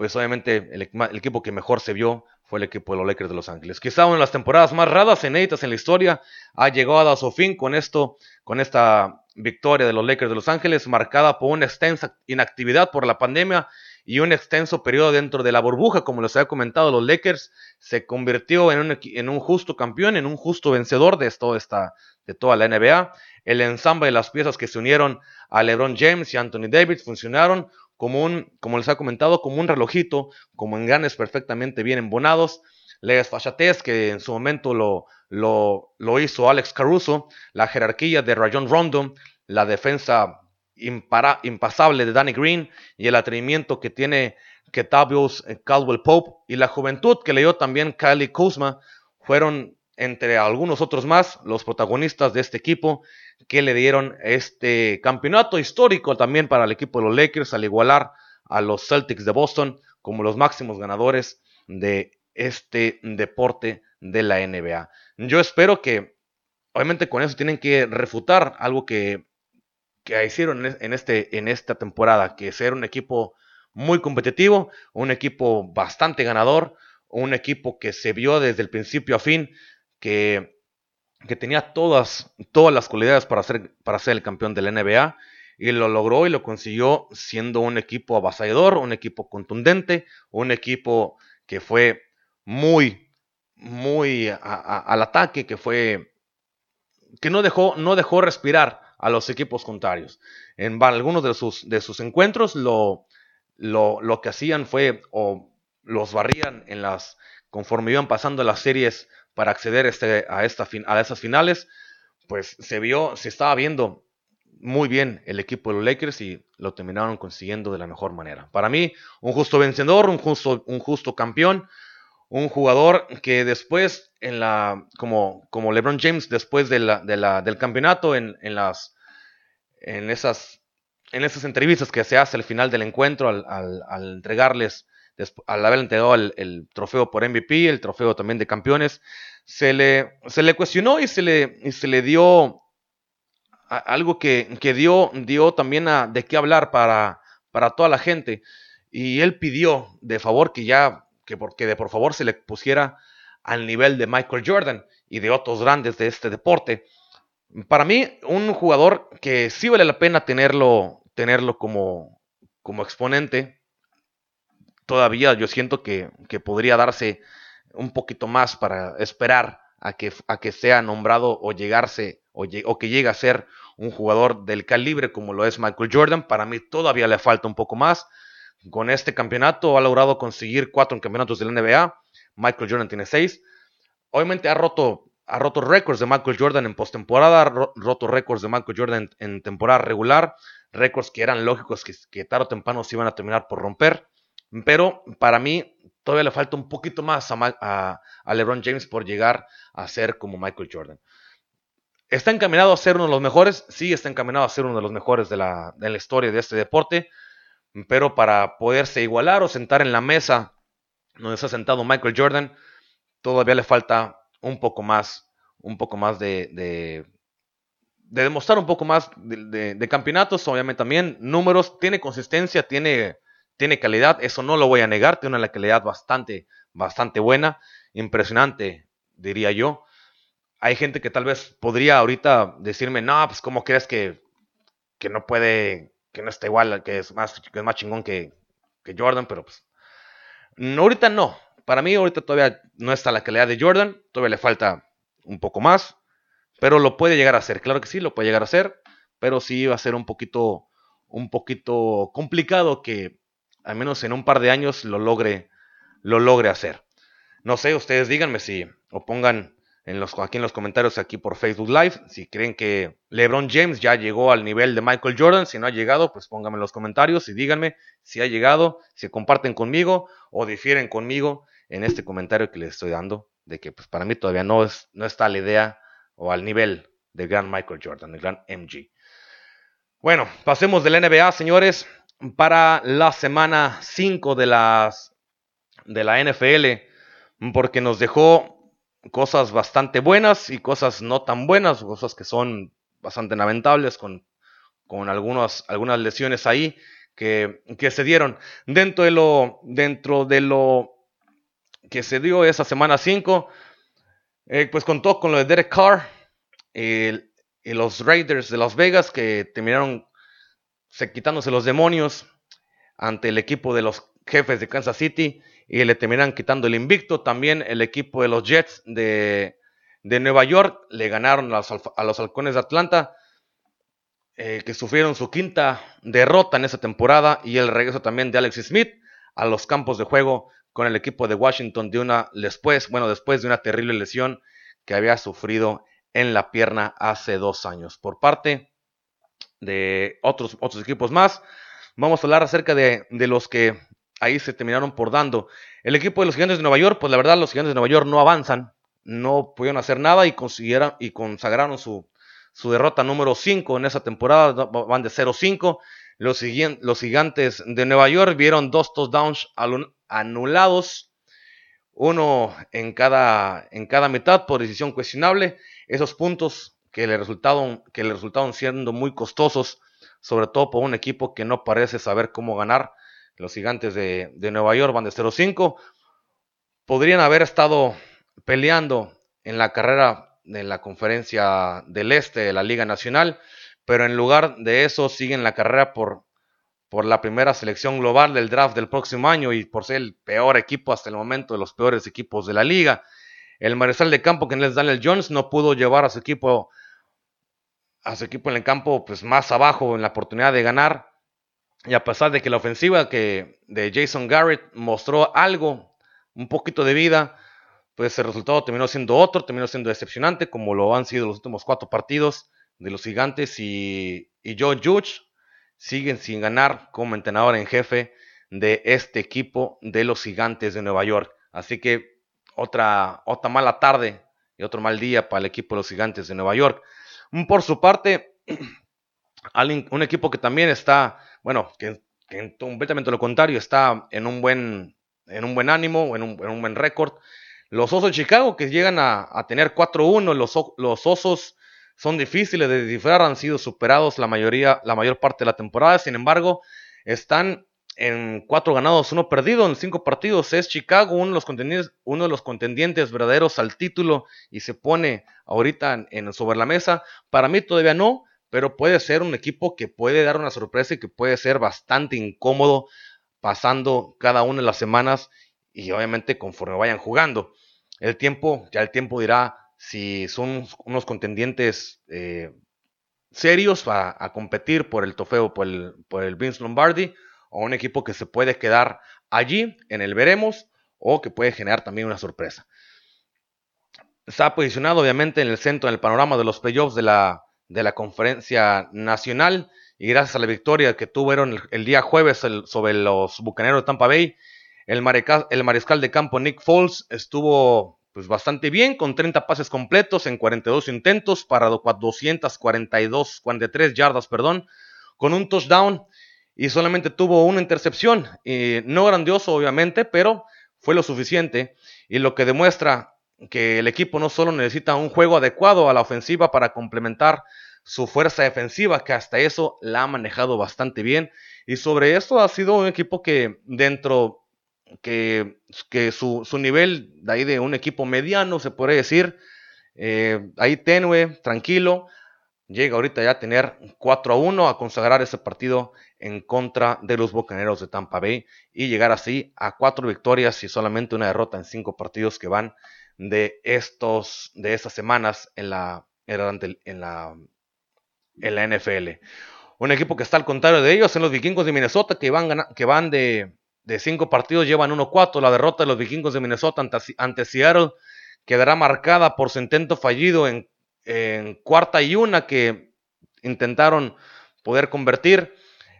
pues obviamente el, equipo que mejor se vio fue el equipo de los Lakers de Los Ángeles. Quizá una de las temporadas más raras, inéditas en la historia, ha llegado a su fin con esto, con esta victoria de los Lakers de Los Ángeles, marcada por una extensa inactividad por la pandemia y un extenso periodo dentro de la burbuja, como les había comentado, los Lakers se convirtió en un, justo campeón, en un justo vencedor de, esta, de toda la NBA. El ensamble de las piezas que se unieron a LeBron James y Anthony Davis funcionaron como un, como les ha comentado, como un relojito, como enganes perfectamente bien embonados. Les Fachates, que en su momento lo, lo, lo, hizo Alex Caruso, la jerarquía de Rayon Rondo, la defensa impara, impasable de Danny Green. Y el atrevimiento que tiene Ketavius Caldwell Pope. Y la juventud que le también Kylie Kuzma. Fueron entre algunos otros más, los protagonistas de este equipo que le dieron este campeonato histórico también para el equipo de los Lakers al igualar a los Celtics de Boston como los máximos ganadores de este deporte de la NBA. Yo espero que, obviamente con eso tienen que refutar algo que, que hicieron en, este, en esta temporada, que ser un equipo muy competitivo, un equipo bastante ganador, un equipo que se vio desde el principio a fin, que, que tenía todas, todas las cualidades para ser, para ser el campeón de la NBA, y lo logró y lo consiguió siendo un equipo avasallador, un equipo contundente, un equipo que fue muy, muy al ataque, que fue, que no dejó, no dejó respirar a los equipos contrarios. En algunos de sus, de sus encuentros lo, lo, que hacían fue o los barrían en las conforme iban pasando las series para acceder este, a, esta, a esas finales, pues se vio, se estaba viendo muy bien el equipo de los Lakers y lo terminaron consiguiendo de la mejor manera. Para mí, un justo vencedor, un justo, un justo campeón, un jugador que después, en la, como, como LeBron James, después de del campeonato, en, las, en, esas, en esas entrevistas que se hace al final del encuentro, al, entregarles, al haber entregado el, trofeo por MVP, el trofeo también de campeones, se le, se le cuestionó y se le, se le dio algo que, dio, dio también a, de qué hablar para, para toda la gente. Y él pidió de favor que ya que, porque de por favor se le pusiera al nivel de Michael Jordan y de otros grandes de este deporte. Para mí, un jugador que sí vale la pena tenerlo, tenerlo como, como exponente, todavía yo siento que, podría darse un poquito más para esperar a que, a que sea nombrado o llegarse o, que llegue a ser un jugador del calibre como lo es Michael Jordan. Para mí todavía le falta un poco más. Con este campeonato ha logrado conseguir cuatro campeonatos de la NBA. Michael Jordan tiene seis. Obviamente ha roto, ha roto récords de Michael Jordan en postemporada, ha roto récords de Michael Jordan en, temporada regular, récords que eran lógicos que, que tarde o temprano se iban a terminar por romper. Pero para mí todavía le falta un poquito más a, LeBron James por llegar a ser como Michael Jordan. ¿Está encaminado a ser uno de los mejores? Sí, está encaminado a ser uno de los mejores de la, de historia de este deporte pero para poderse igualar o sentar en la mesa donde está sentado Michael Jordan, todavía le falta un poco más, un poco más de, de, demostrar un poco más de, campeonatos, obviamente también números, tiene consistencia, tiene, tiene calidad, eso no lo voy a negar, tiene una calidad bastante, bastante buena, impresionante, diría yo. Hay gente que tal vez podría ahorita decirme, no, pues cómo crees que, que no puede que no está igual, que es más, que es más chingón que, Jordan, pero pues. No, ahorita no. Para mí, ahorita todavía no está la calidad de Jordan. Todavía le falta un poco más. Pero lo puede llegar a hacer. Claro que sí, lo puede llegar a hacer. Pero sí va a ser un poquito. Un poquito complicado que al menos en un par de años lo logre. Lo logre hacer. No sé, ustedes díganme si. O pongan los, aquí en los comentarios aquí por Facebook Live. Si creen que LeBron James ya llegó al nivel de Michael Jordan, si no ha llegado, pues pónganme en los comentarios y díganme si ha llegado, si comparten conmigo o difieren conmigo en este comentario que les estoy dando, de que pues para mí todavía no, es, no está la idea o al nivel del gran Michael Jordan, del gran MG. Bueno, pasemos de la NBA, señores, para la semana 5 de, las, de la NFL, porque nos dejó cosas bastante buenas y cosas no tan buenas, cosas que son bastante lamentables con, con algunas, algunas lesiones ahí que, que, se dieron. Dentro de lo, dentro de lo que se dio esa semana 5, eh, pues contó con lo de Derek Carr y los Raiders de Las Vegas que terminaron se, quitándose los demonios ante el equipo de los jefes de Kansas City y le terminan quitando el invicto. También el equipo de los Jets de, Nueva York le ganaron a los, halcones de Atlanta, eh, que sufrieron su quinta derrota en esa temporada y el regreso también de Alex Smith a los campos de juego con el equipo de Washington de una después, bueno, después de una terrible lesión que había sufrido en la pierna hace dos años. Por parte de otros, otros equipos más, vamos a hablar acerca de, de los que ahí se terminaron por dando. El equipo de los Gigantes de Nueva York, pues la verdad los Gigantes de Nueva York no avanzan, no pudieron hacer nada y consiguieron y consagraron su, su derrota número 5 en esa temporada, van de 0-5. Los, los, Gigantes de Nueva York vieron dos touchdowns anulados, uno en cada, en cada mitad por decisión cuestionable. Esos puntos que le resultaron, que le resultaron siendo muy costosos sobre todo por un equipo que no parece saber cómo ganar. Los gigantes de, de Nueva York van de 0-5. Podrían haber estado peleando en la carrera de la conferencia del Este de la Liga Nacional, pero en lugar de eso siguen la carrera por, por la primera selección global del draft del próximo año y por ser el peor equipo hasta el momento de los peores equipos de la liga. El mariscal de campo, que es Daniel Jones, no pudo llevar a su equipo a su equipo en el campo pues más abajo en la oportunidad de ganar. Y a pesar de que la ofensiva que de Jason Garrett mostró algo, un poquito de vida, pues el resultado terminó siendo otro, terminó siendo decepcionante, como lo han sido los últimos cuatro partidos de los gigantes y, y Joe Judge siguen sin ganar como entrenador en jefe de este equipo de los gigantes de Nueva York. Así que otra, otra mala tarde y otro mal día para el equipo de los gigantes de Nueva York. Por su parte, un equipo que también está, bueno, que, completamente lo contrario, está en un buen, en un buen ánimo, en un, buen récord. Los Osos de Chicago que llegan a, tener 4-1, los, los Osos son difíciles de descifrar, han sido superados la mayoría, la mayor parte de la temporada, sin embargo, están en cuatro ganados, uno perdido en cinco partidos. Es Chicago uno de los contendientes, uno de los contendientes verdaderos al título y se pone ahorita en, sobre la mesa. Para mí todavía no, pero puede ser un equipo que puede dar una sorpresa y que puede ser bastante incómodo pasando cada una de las semanas y obviamente conforme vayan jugando. El tiempo, ya el tiempo dirá si son unos contendientes eh, serios a, a, competir por el trofeo, por el, por el Vince Lombardi o un equipo que se puede quedar allí en el veremos o que puede generar también una sorpresa. Está posicionado obviamente en el centro del panorama de los playoffs de la, de la conferencia nacional y gracias a la victoria que tuvieron el, día jueves sobre los Bucaneros de Tampa Bay, el, el mariscal de campo Nick Foles estuvo pues bastante bien, con 30 pases completos en 42 intentos para 242, 43 yardas, perdón, con un touchdown y solamente tuvo una intercepción. no grandioso, obviamente, pero fue lo suficiente. Y lo que demuestra que el equipo no solo necesita un juego adecuado a la ofensiva para complementar su fuerza defensiva, que hasta eso la ha manejado bastante bien. Y sobre esto ha sido un equipo que dentro que, que su, nivel de ahí de un equipo mediano, se puede decir, eh, ahí tenue, tranquilo, llega ahorita ya a tener 4 a 1, a consagrar ese partido en contra de los Bocaneros de Tampa Bay y llegar así a cuatro victorias y solamente una derrota en cinco partidos que van de estos de estas semanas en la en la en la NFL. Un equipo que está al contrario de ellos en los Vikingos de Minnesota que van que van de de cinco partidos llevan 1-4. La derrota de los Vikingos de Minnesota ante, ante Seattle quedará marcada por su intento fallido en, en cuarta y una que intentaron poder convertir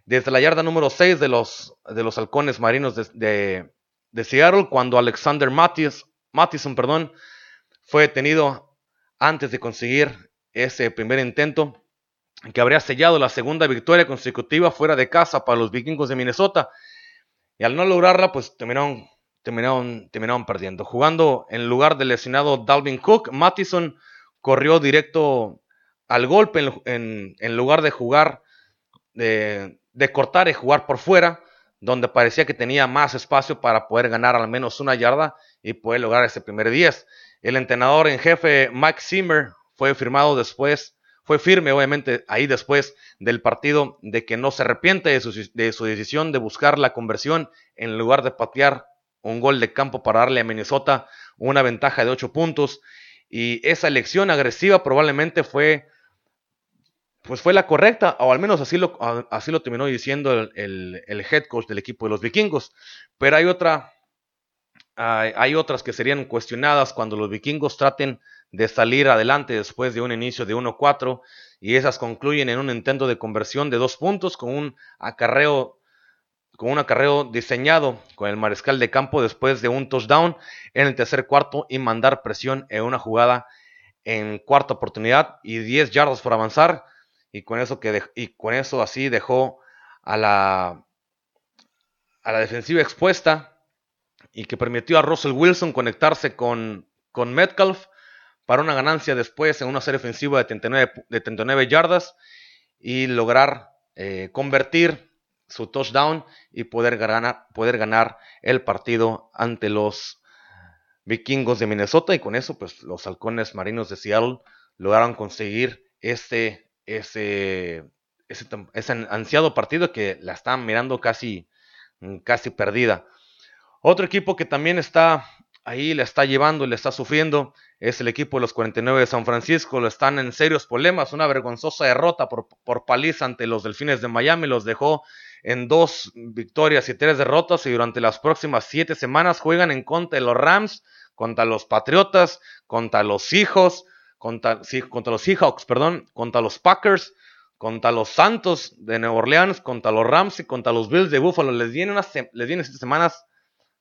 desde la yarda número 6 de los, de los halcones marinos de, de, Seattle, cuando Alexander Mattison perdón, fue detenido antes de conseguir ese primer intento, que habría sellado la segunda victoria consecutiva fuera de casa para los vikingos de Minnesota. Y al no lograrla, pues terminaron, terminaron, terminaron perdiendo. Jugando en lugar del lesionado Dalvin Cook, Mattison corrió directo al golpe en, lugar de jugar de, de cortar y jugar por fuera, donde parecía que tenía más espacio para poder ganar al menos una yarda y poder lograr ese primer 10. El entrenador en jefe Mike Zimmer fue firmado después, fue firme obviamente ahí después del partido de que no se arrepiente de su, de su decisión de buscar la conversión en lugar de patear un gol de campo para darle a Minnesota una ventaja de 8 puntos. Y esa elección agresiva probablemente fue pues fue la correcta, o al menos así lo, así lo terminó diciendo el, head coach del equipo de los vikingos. Pero hay otra, hay, otras que serían cuestionadas cuando los vikingos traten de salir adelante después de un inicio de 1-4 y esas concluyen en un intento de conversión de dos puntos con un acarreo con un acarreo diseñado con el mariscal de campo después de un touchdown en el tercer cuarto y mandar presión en una jugada en cuarta oportunidad y 10 yardas por avanzar. Y con eso, que y con eso así dejó a la, a la defensiva expuesta y que permitió a Russell Wilson conectarse con, con Metcalf para una ganancia después en una serie ofensiva de 39, de 39 yardas y lograr eh, convertir su touchdown y poder ganar, poder ganar el partido ante los vikingos de Minnesota. Y con eso, pues los halcones marinos de Seattle lograron conseguir ese, ese, ese, ansiado partido que la están mirando casi, casi perdida. Otro equipo que también está ahí, le está llevando, le está sufriendo, es el equipo de los 49 de San Francisco. Lo están en serios problemas. Una vergonzosa derrota por, por paliza ante los Delfines de Miami. Los dejó en dos victorias y tres derrotas. Y durante las próximas siete semanas juegan en contra de los Rams, contra los Patriotas, contra los Hijos, contra, contra los Seahawks, perdón, contra los Packers, contra los Santos de Nueva Orleans, contra los Rams y contra los Bills de Buffalo. Les vienen, unas, estas semanas,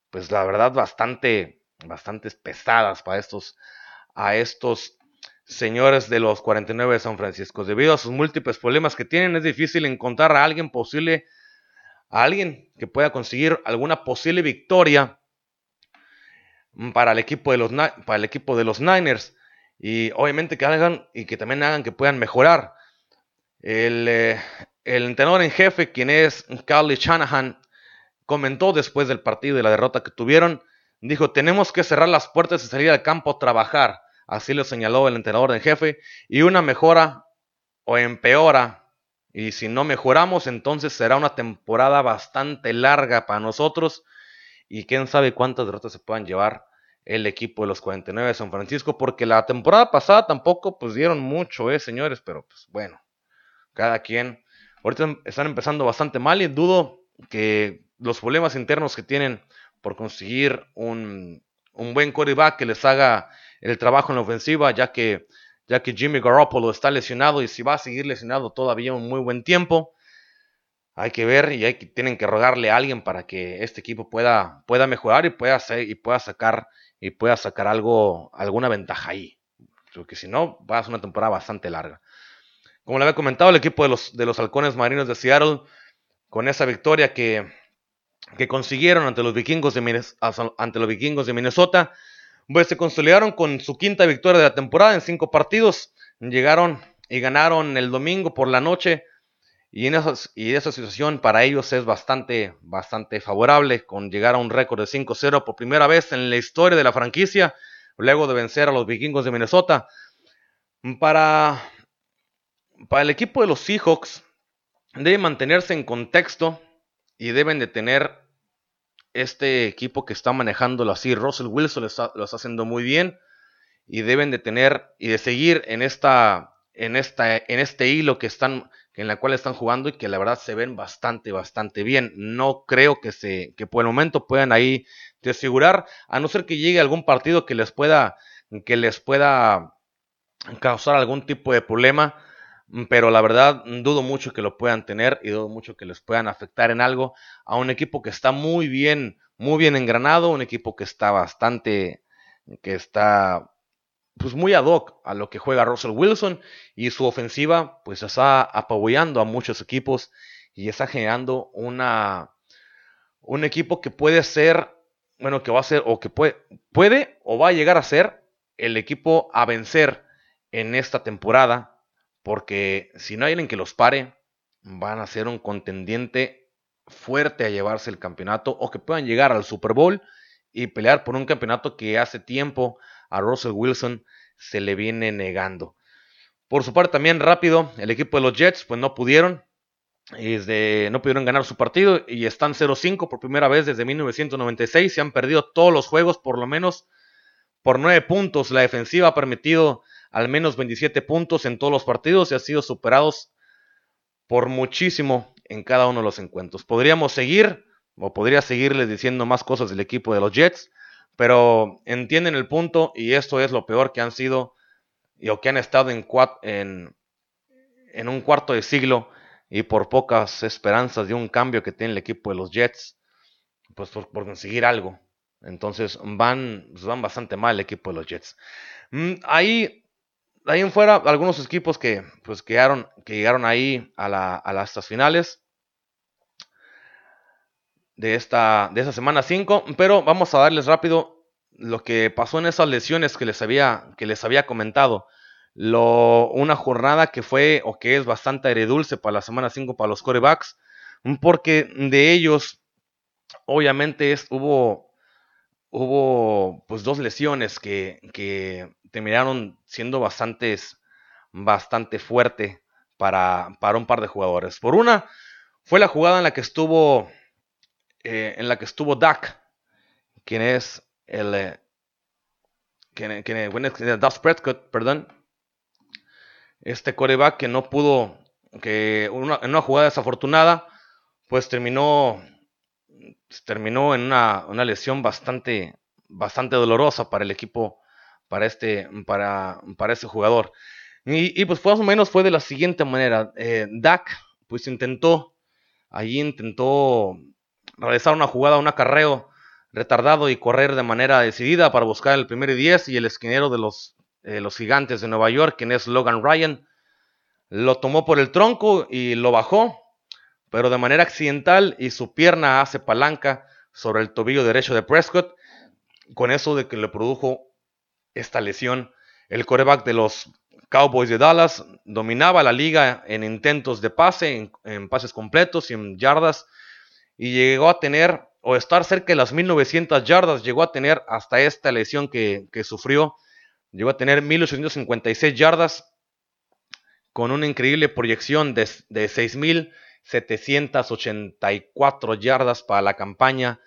pues la verdad, bastante, bastante pesadas para estos a estos señores de los 49 de San Francisco. Debido a sus múltiples problemas que tienen, es difícil encontrar a alguien posible, a alguien que pueda conseguir alguna posible victoria para el equipo de los, para el equipo de los Niners. Y obviamente que hagan y que también hagan que puedan mejorar. El, eh, el entrenador en jefe, quien es Carly Shanahan, comentó después del partido y la derrota que tuvieron Dijo, tenemos que cerrar las puertas y salir al campo a trabajar. Así lo señaló el entrenador en jefe. Y una mejora o empeora. Y si no mejoramos, entonces será una temporada bastante larga para nosotros. Y quién sabe cuántas derrotas se puedan llevar el equipo de los 49 de San Francisco. Porque la temporada pasada tampoco pues dieron mucho, eh, señores. Pero pues bueno, cada quien. Ahorita están empezando bastante mal y dudo que los problemas internos que tienen por conseguir un, buen quarterback que les haga el trabajo en la ofensiva, ya que, ya que Jimmy Garoppolo está lesionado y si va a seguir lesionado todavía un muy buen tiempo. Hay que ver y hay que, tienen que rogarle a alguien para que este equipo pueda, pueda mejorar y pueda, y pueda sacar y pueda sacar algo, alguna ventaja ahí. Porque si no, va a ser una temporada bastante larga. Como le había comentado, el equipo de los, de los halcones marinos de Seattle, con esa victoria que, que consiguieron ante los de, ante los vikingos de Minnesota, pues se consolidaron con su quinta victoria de la temporada en cinco partidos. Llegaron y ganaron el domingo por la noche. Y, en esa situación para ellos es bastante, bastante favorable, con llegar a un récord de 5-0 por primera vez en la historia de la franquicia, luego de vencer a los vikingos de Minnesota. Para, para el equipo de los Seahawks, debe mantenerse en contexto y deben de tener este equipo que está manejándolo así. Russell Wilson lo está, haciendo muy bien y deben de tener y de seguir en esta en esta en este hilo que están en la cual están jugando y que la verdad se ven bastante bastante bien. No creo que se que por el momento puedan ahí asegurar a no ser que llegue algún partido que les pueda que les pueda causar algún tipo de problema pero la verdad mm, dudo mucho que lo puedan tener y dudo mucho que les puedan afectar en algo a un equipo que está muy bien, muy bien engranado, un equipo que está bastante, que está pues muy ad hoc a lo que juega Russell Wilson y su ofensiva pues está apabullando a muchos equipos y está generando una un equipo que puede ser, bueno, que va a ser o que puede, puede o va a llegar a ser el equipo a vencer en esta temporada porque si no hay alguien que los pare, van a ser un contendiente fuerte a llevarse el campeonato o que puedan llegar al Super Bowl y pelear por un campeonato que hace tiempo a Russell Wilson se le viene negando. Por su parte también rápido, el equipo de los Jets pues no pudieron, desde, no pudieron ganar su partido y están 0-5 por primera vez desde 1996. Se han perdido todos los juegos por lo menos por 9 puntos. La defensiva ha permitido al menos 27 puntos en todos los partidos y ha sido superados por muchísimo en cada uno de los encuentros. Podríamos seguir, o podría seguirles diciendo más cosas del equipo de los Jets, pero entienden el punto y esto es lo peor que han sido y o que han estado en, en, un cuarto de siglo y por pocas esperanzas de un cambio que tiene el equipo de los Jets, pues por, conseguir algo. Entonces van, pues van bastante mal el equipo de los Jets. Mm, ahí ahí en fuera, algunos equipos que pues quedaron, que llegaron ahí a, las finales de esta, de esta semana 5. Pero vamos a darles rápido lo que pasó en esas lesiones que les había, que les había comentado. una jornada que fue o que es bastante agridulce para la semana 5 para los corebacks, porque de ellos, obviamente, hubo, hubo pues dos lesiones que, que terminaron siendo bastantes, bastante fuerte para, para un par de jugadores. Por una, fue la jugada en la que estuvo, eh, en la que estuvo Dak, quien es el, eh, quien, quien, es Prescott, perdón, este coreback que no pudo, que en una jugada desafortunada, pues terminó, terminó en una, una, lesión bastante, bastante dolorosa para el equipo, para este, para, para ese jugador. Y, pues más o menos fue de la siguiente manera. Eh, Dak pues intentó, allí intentó realizar una jugada, un acarreo retardado y correr de manera decidida para buscar el primer y 10 y el esquinero de los, eh, los gigantes de Nueva York, quien es Logan Ryan, lo tomó por el tronco y lo bajó, pero de manera accidental y su pierna hace palanca sobre el tobillo derecho de Prescott, con eso de que le produjo esta lesión. El coreback de los Cowboys de Dallas dominaba la liga en intentos de pase, en, pases completos y en yardas, y llegó a tener, o estar cerca de las 1900 yardas, llegó a tener hasta esta lesión que, sufrió, llegó a tener 1856 yardas, con una increíble proyección de, de 6784 yardas para la campaña.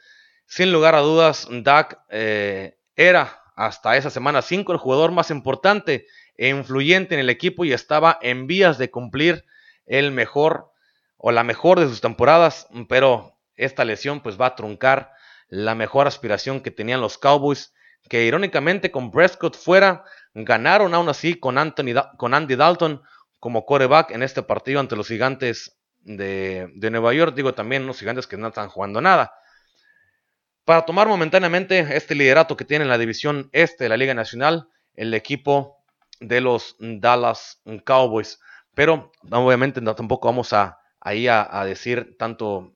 Sin lugar a dudas, Dak eh, era hasta esa semana 5 el jugador más importante e influyente en el equipo y estaba en vías de cumplir el mejor o la mejor de sus temporadas, pero esta lesión pues va a truncar la mejor aspiración que tenían los Cowboys, que irónicamente con Prescott fuera ganaron aún así con, Anthony, con Andy Dalton como coreback en este partido ante los gigantes de, de Nueva York, digo también los gigantes que no están jugando nada. Para tomar momentáneamente este liderato que tiene en la división este de la Liga Nacional, el equipo de los Dallas Cowboys. Pero obviamente tampoco vamos a, a, decir tanto,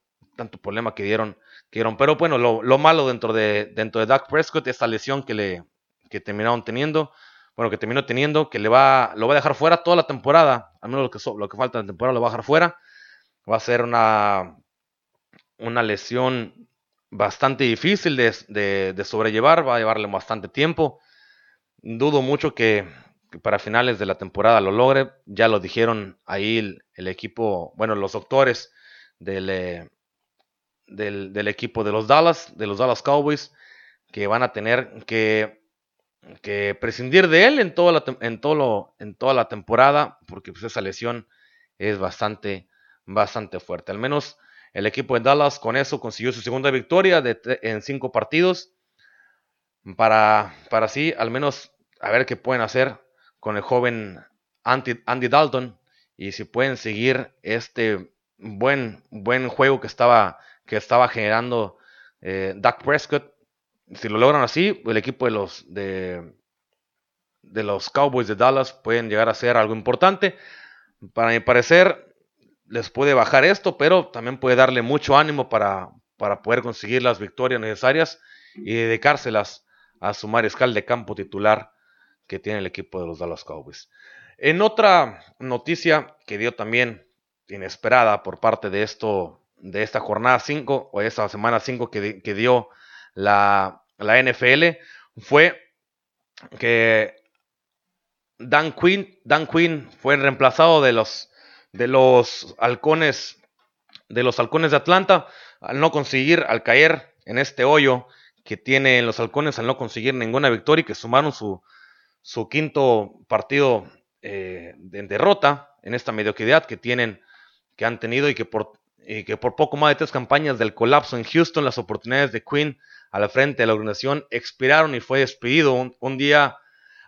problema que dieron, que dieron. Pero bueno, lo, malo dentro de, dentro de Dak Prescott, esta lesión que le que terminaron teniendo, bueno, que terminó teniendo, que le va, lo va a dejar fuera toda la temporada, al menos lo que, lo que falta de la temporada lo va a dejar fuera. Va a ser una, una lesión bastante difícil de, de sobrellevar, va a llevarle bastante tiempo. Dudo mucho que, para finales de la temporada lo logre. Ya lo dijeron ahí el, equipo, bueno, los doctores eh, del, del, equipo de los Dallas, de los Dallas Cowboys, que van a tener que, que prescindir de él en toda, la, en, todo en toda la temporada, porque pues, esa lesión es bastante, bastante fuerte. Al menos el equipo de Dallas con eso consiguió su segunda victoria en cinco partidos. Para, para así, al menos, a ver qué pueden hacer con el joven Andy, Dalton y si pueden seguir este buen, buen juego que estaba, que estaba generando eh, Dak Prescott, si lo logran así, el equipo de los, de, de los Cowboys de Dallas pueden llegar a ser algo importante. Para mi parecer, les puede bajar esto, pero también puede darle mucho ánimo para, para poder conseguir las victorias necesarias y dedicárselas a su mariscal de campo titular, que tiene el equipo de los Dallas Cowboys. En otra noticia que dio también inesperada por parte de esto, de esta jornada 5 o esta semana 5 que, que, dio la, la, NFL, fue que Dan Quinn, Dan Quinn fue reemplazado de los, de los halcones de los halcones de Atlanta al no conseguir, al caer en este hoyo que tienen los halcones al no conseguir ninguna victoria y que sumaron su, su quinto partido eh, de derrota en esta mediocridad que tienen, que han tenido y que por, que por poco más de tres campañas del colapso en Houston, las oportunidades de Quinn a la frente de la organización expiraron y fue despedido. Un, día,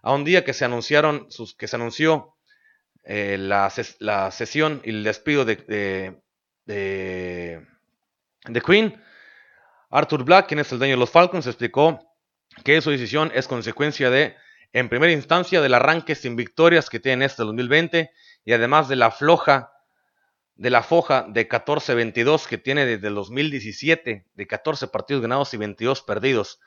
a un día que se anunciaron, sus, que se anunció eh, la, sesión y el despido de, de, de, Quinn. Arthur Black, quien es el dueño de los Falcons, explicó que su decisión es consecuencia de en primera instancia del arranque sin victorias que tiene este 2020 y además de la floja de la foja de 14-22 que tiene desde el 2017 de 14 partidos ganados y 22 perdidos.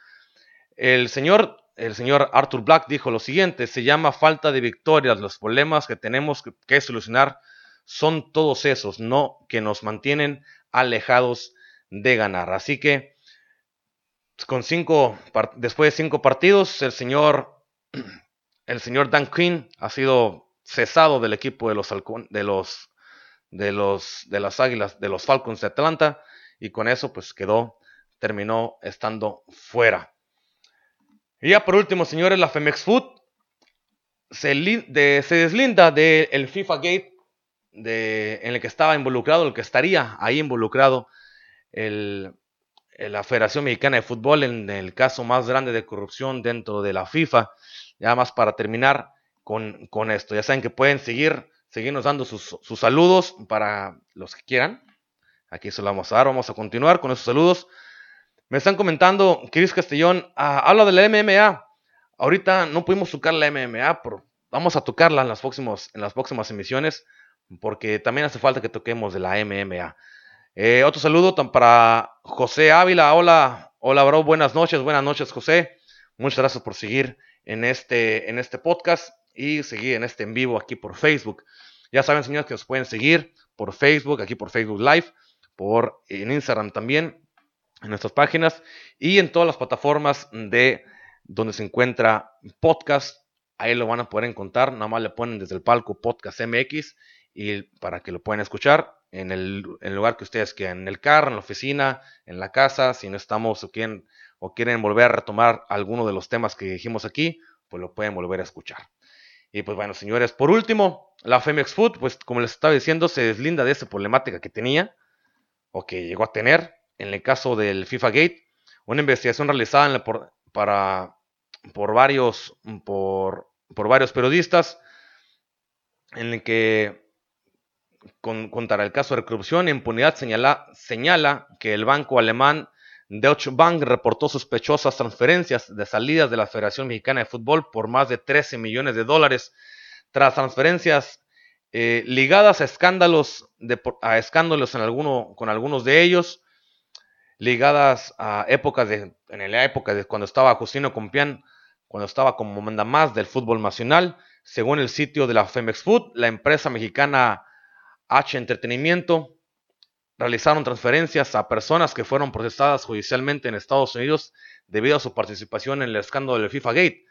El señor el señor Arthur Black dijo lo siguiente, se llama falta de victorias, los problemas que tenemos que, solucionar son todos esos, no que nos mantienen alejados de ganar. Así que con cinco, después de cinco partidos, el señor, el señor Dan Quinn ha sido cesado del equipo de los, de los, de los, de las Águilas, de los Falcons de Atlanta, y con eso pues quedó, terminó estando fuera. Y ya por último, señores, la Femex Food se, deslinda del FIFA Gate en el que estaba involucrado, el que estaría ahí involucrado la Federación Mexicana de Fútbol en el caso más grande de corrupción dentro de la FIFA. Ya más para terminar con, esto. Ya saben que pueden seguir, seguirnos dando sus, saludos para los que quieran. Aquí se lo vamos a dar. Vamos a continuar con esos saludos. Me están comentando, Chris Castellón, ah, habla de la MMA. Ahorita no pudimos tocar la MMA, pero vamos a tocarla en las, próximos, en las próximas emisiones, porque también hace falta que toquemos de la MMA. Eh, otro saludo para José Ávila. Hola, hola, bro. Buenas noches, buenas noches, José. Muchas gracias por seguir en este, en este podcast y seguir en este en vivo aquí por Facebook. Ya saben, señores, que nos pueden seguir por Facebook, aquí por Facebook Live, por en Instagram también, en nuestras páginas y en todas las plataformas de donde se encuentra podcast. Ahí lo van a poder encontrar. Nada más le ponen desde el palco Podcast MX y para que lo puedan escuchar en el, lugar que ustedes quieran, en el carro, en la oficina, en la casa, si no estamos o quieren, o quieren volver a retomar alguno de los temas que dijimos aquí, pues lo pueden volver a escuchar. Y pues bueno, señores, por último, la Femex Food, pues como les estaba diciendo, se deslinda de esa problemática que tenía o que llegó a tener en el caso del FIFA Gate, una investigación realizada por, para, por, varios, por, varios periodistas en el que con, el caso de corrupción e impunidad señala, señala que el banco alemán Deutsche Bank reportó sospechosas transferencias de salidas de la Federación Mexicana de Fútbol por más de 13 millones de dólares tras transferencias eh, ligadas a escándalos, de, a escándalos en alguno, con algunos de ellos, ligadas a épocas de, en la época de cuando estaba Justino Compián, cuando estaba como manda más del fútbol nacional, según el sitio de la Femex Food, la empresa mexicana H Entretenimiento realizaron transferencias a personas que fueron procesadas judicialmente en Estados Unidos debido a su participación en el escándalo del FIFA Gate,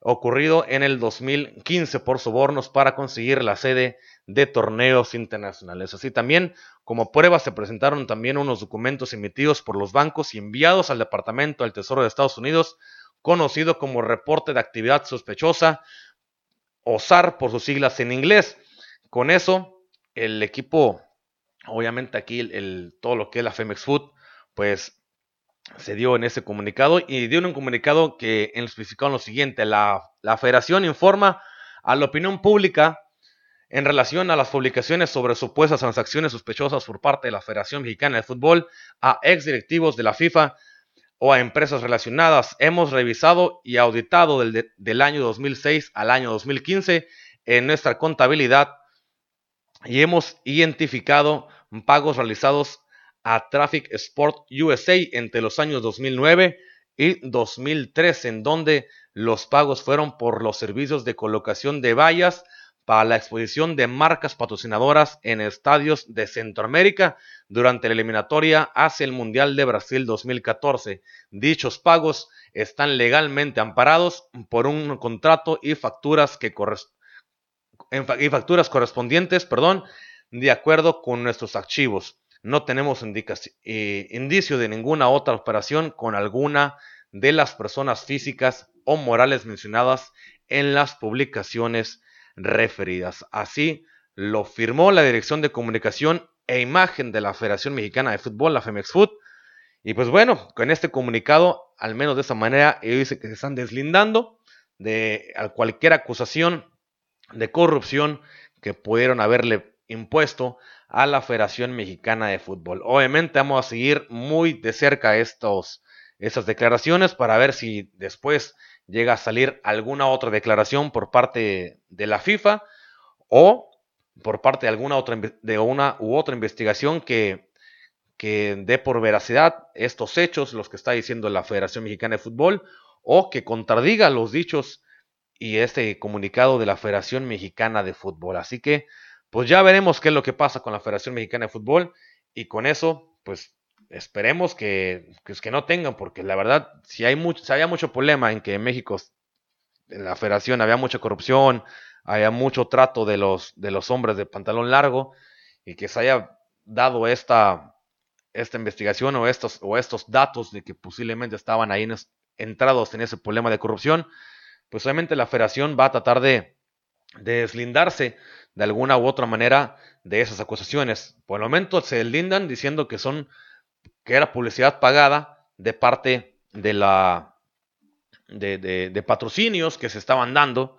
ocurrido en el 2015 por sobornos para conseguir la sede de torneos internacionales. Así también, como prueba, se presentaron también unos documentos emitidos por los bancos y enviados al Departamento del Tesoro de Estados Unidos, conocido como Reporte de Actividad Sospechosa, o por sus siglas en inglés. Con eso, el equipo obviamente aquí el, todo lo que es la Femex Food, pues se dio en ese comunicado y dio un comunicado que en especificado lo siguiente, la, la federación informa a la opinión pública en relación a las publicaciones sobre supuestas transacciones sospechosas por parte de la Federación Mexicana de Fútbol a ex directivos de la FIFA o a empresas relacionadas. Hemos revisado y auditado del, del año 2006 al año 2015 en nuestra contabilidad y hemos identificado pagos realizados a Traffic Sport USA entre los años 2009 y 2003, en donde los pagos fueron por los servicios de colocación de vallas para la exposición de marcas patrocinadoras en estadios de Centroamérica durante la eliminatoria hacia el Mundial de Brasil 2014. Dichos pagos están legalmente amparados por un contrato y facturas que y facturas correspondientes, perdón, de acuerdo con nuestros archivos. No tenemos eh, indicio de ninguna otra operación con alguna de las personas físicas o morales mencionadas en las publicaciones referidas. Así lo firmó la Dirección de Comunicación e Imagen de la Federación Mexicana de Fútbol, la Femex Food. Y pues bueno, con este comunicado, al menos de esa manera, ellos dicen que se están deslindando de cualquier acusación de corrupción que pudieron haberle impuesto a la Federación Mexicana de Fútbol. Obviamente vamos a seguir muy de cerca estas declaraciones para ver si después llega a salir alguna otra declaración por parte de la FIFA o por parte de alguna otra de una u otra investigación que, que dé por veracidad estos hechos, los que está diciendo la Federación Mexicana de Fútbol, o que contradiga los dichos y este comunicado de la Federación Mexicana de Fútbol. Así que, pues ya veremos qué es lo que pasa con la Federación Mexicana de Fútbol y con eso, pues esperemos que, pues, que no tengan, porque la verdad, si hay mucho, si había mucho problema en que en México, en la Federación, había mucha corrupción, había mucho trato de los, de los hombres de pantalón largo y que se haya dado esta, esta investigación o estos, o estos datos de que posiblemente estaban ahí entrados en ese problema de corrupción, pues obviamente la federación va a tratar de, deslindarse de alguna u otra manera de esas acusaciones. Por el momento se deslindan diciendo que son que era publicidad pagada de parte de la de, de, patrocinios que se estaban dando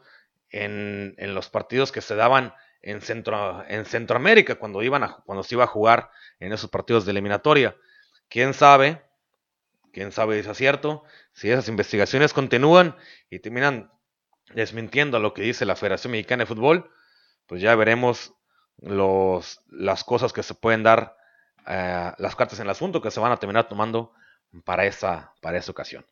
en, en, los partidos que se daban en, Centro, en Centroamérica cuando, iban a, cuando se iba a jugar en esos partidos de eliminatoria. ¿Quién sabe? ¿Quién sabe si es cierto? Si esas investigaciones continúan y terminan desmintiendo lo que dice la Federación Mexicana de Fútbol, pues ya veremos los, las cosas que se pueden dar, eh, las cartas en el asunto que se van a terminar tomando para esa, para esa ocasión.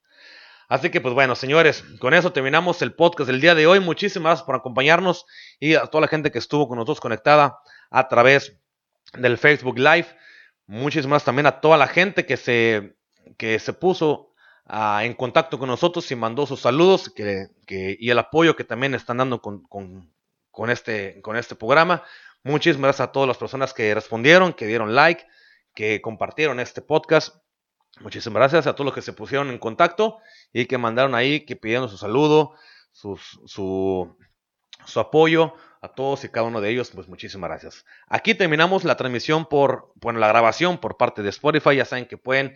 Así que pues bueno, señores, con eso terminamos el podcast del día de hoy. Muchísimas gracias por acompañarnos y a toda la gente que estuvo con nosotros conectada a través del Facebook Live. Muchísimas gracias también a toda la gente que se, que se puso uh, en contacto con nosotros y mandó sus saludos que, que, y el apoyo que también están dando con, con, con, este, con este programa. Muchísimas gracias a todas las personas que respondieron, que dieron like, que compartieron este podcast. Muchísimas gracias a todos los que se pusieron en contacto y que mandaron ahí, que pidieron su saludo, su, su, apoyo a todos y cada uno de ellos. Pues muchísimas gracias. Aquí terminamos la transmisión por, bueno, la grabación por parte de Spotify. Ya saben que pueden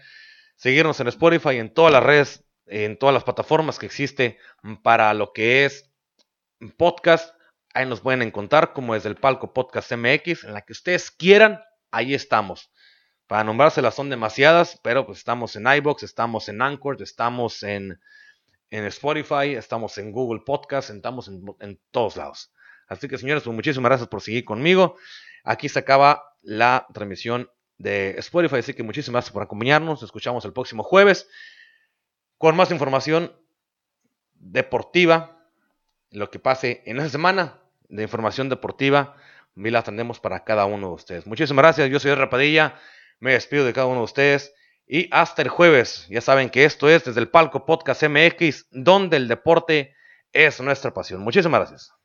seguirnos en Spotify, en todas las redes, en todas las plataformas que existe para lo que es podcast. Ahí nos pueden encontrar como desde el palco Podcast MX, en la que ustedes quieran, ahí estamos. Para nombrárselas son demasiadas, pero pues estamos en iBox, estamos en Anchor, estamos en, en Spotify, estamos en Google Podcast, estamos en, todos lados. Así que señores, pues muchísimas gracias por seguir conmigo. Aquí se acaba la transmisión de Spotify, así que muchísimas gracias por acompañarnos. Nos escuchamos el próximo jueves con más información deportiva, lo que pase en esa semana de información deportiva. Y la atendemos para cada uno de ustedes. Muchísimas gracias. Yo soy Rapadilla. Me despido de cada uno de ustedes y hasta el jueves. Ya saben que esto es desde el Palco Podcast MX, donde el deporte es nuestra pasión. Muchísimas gracias.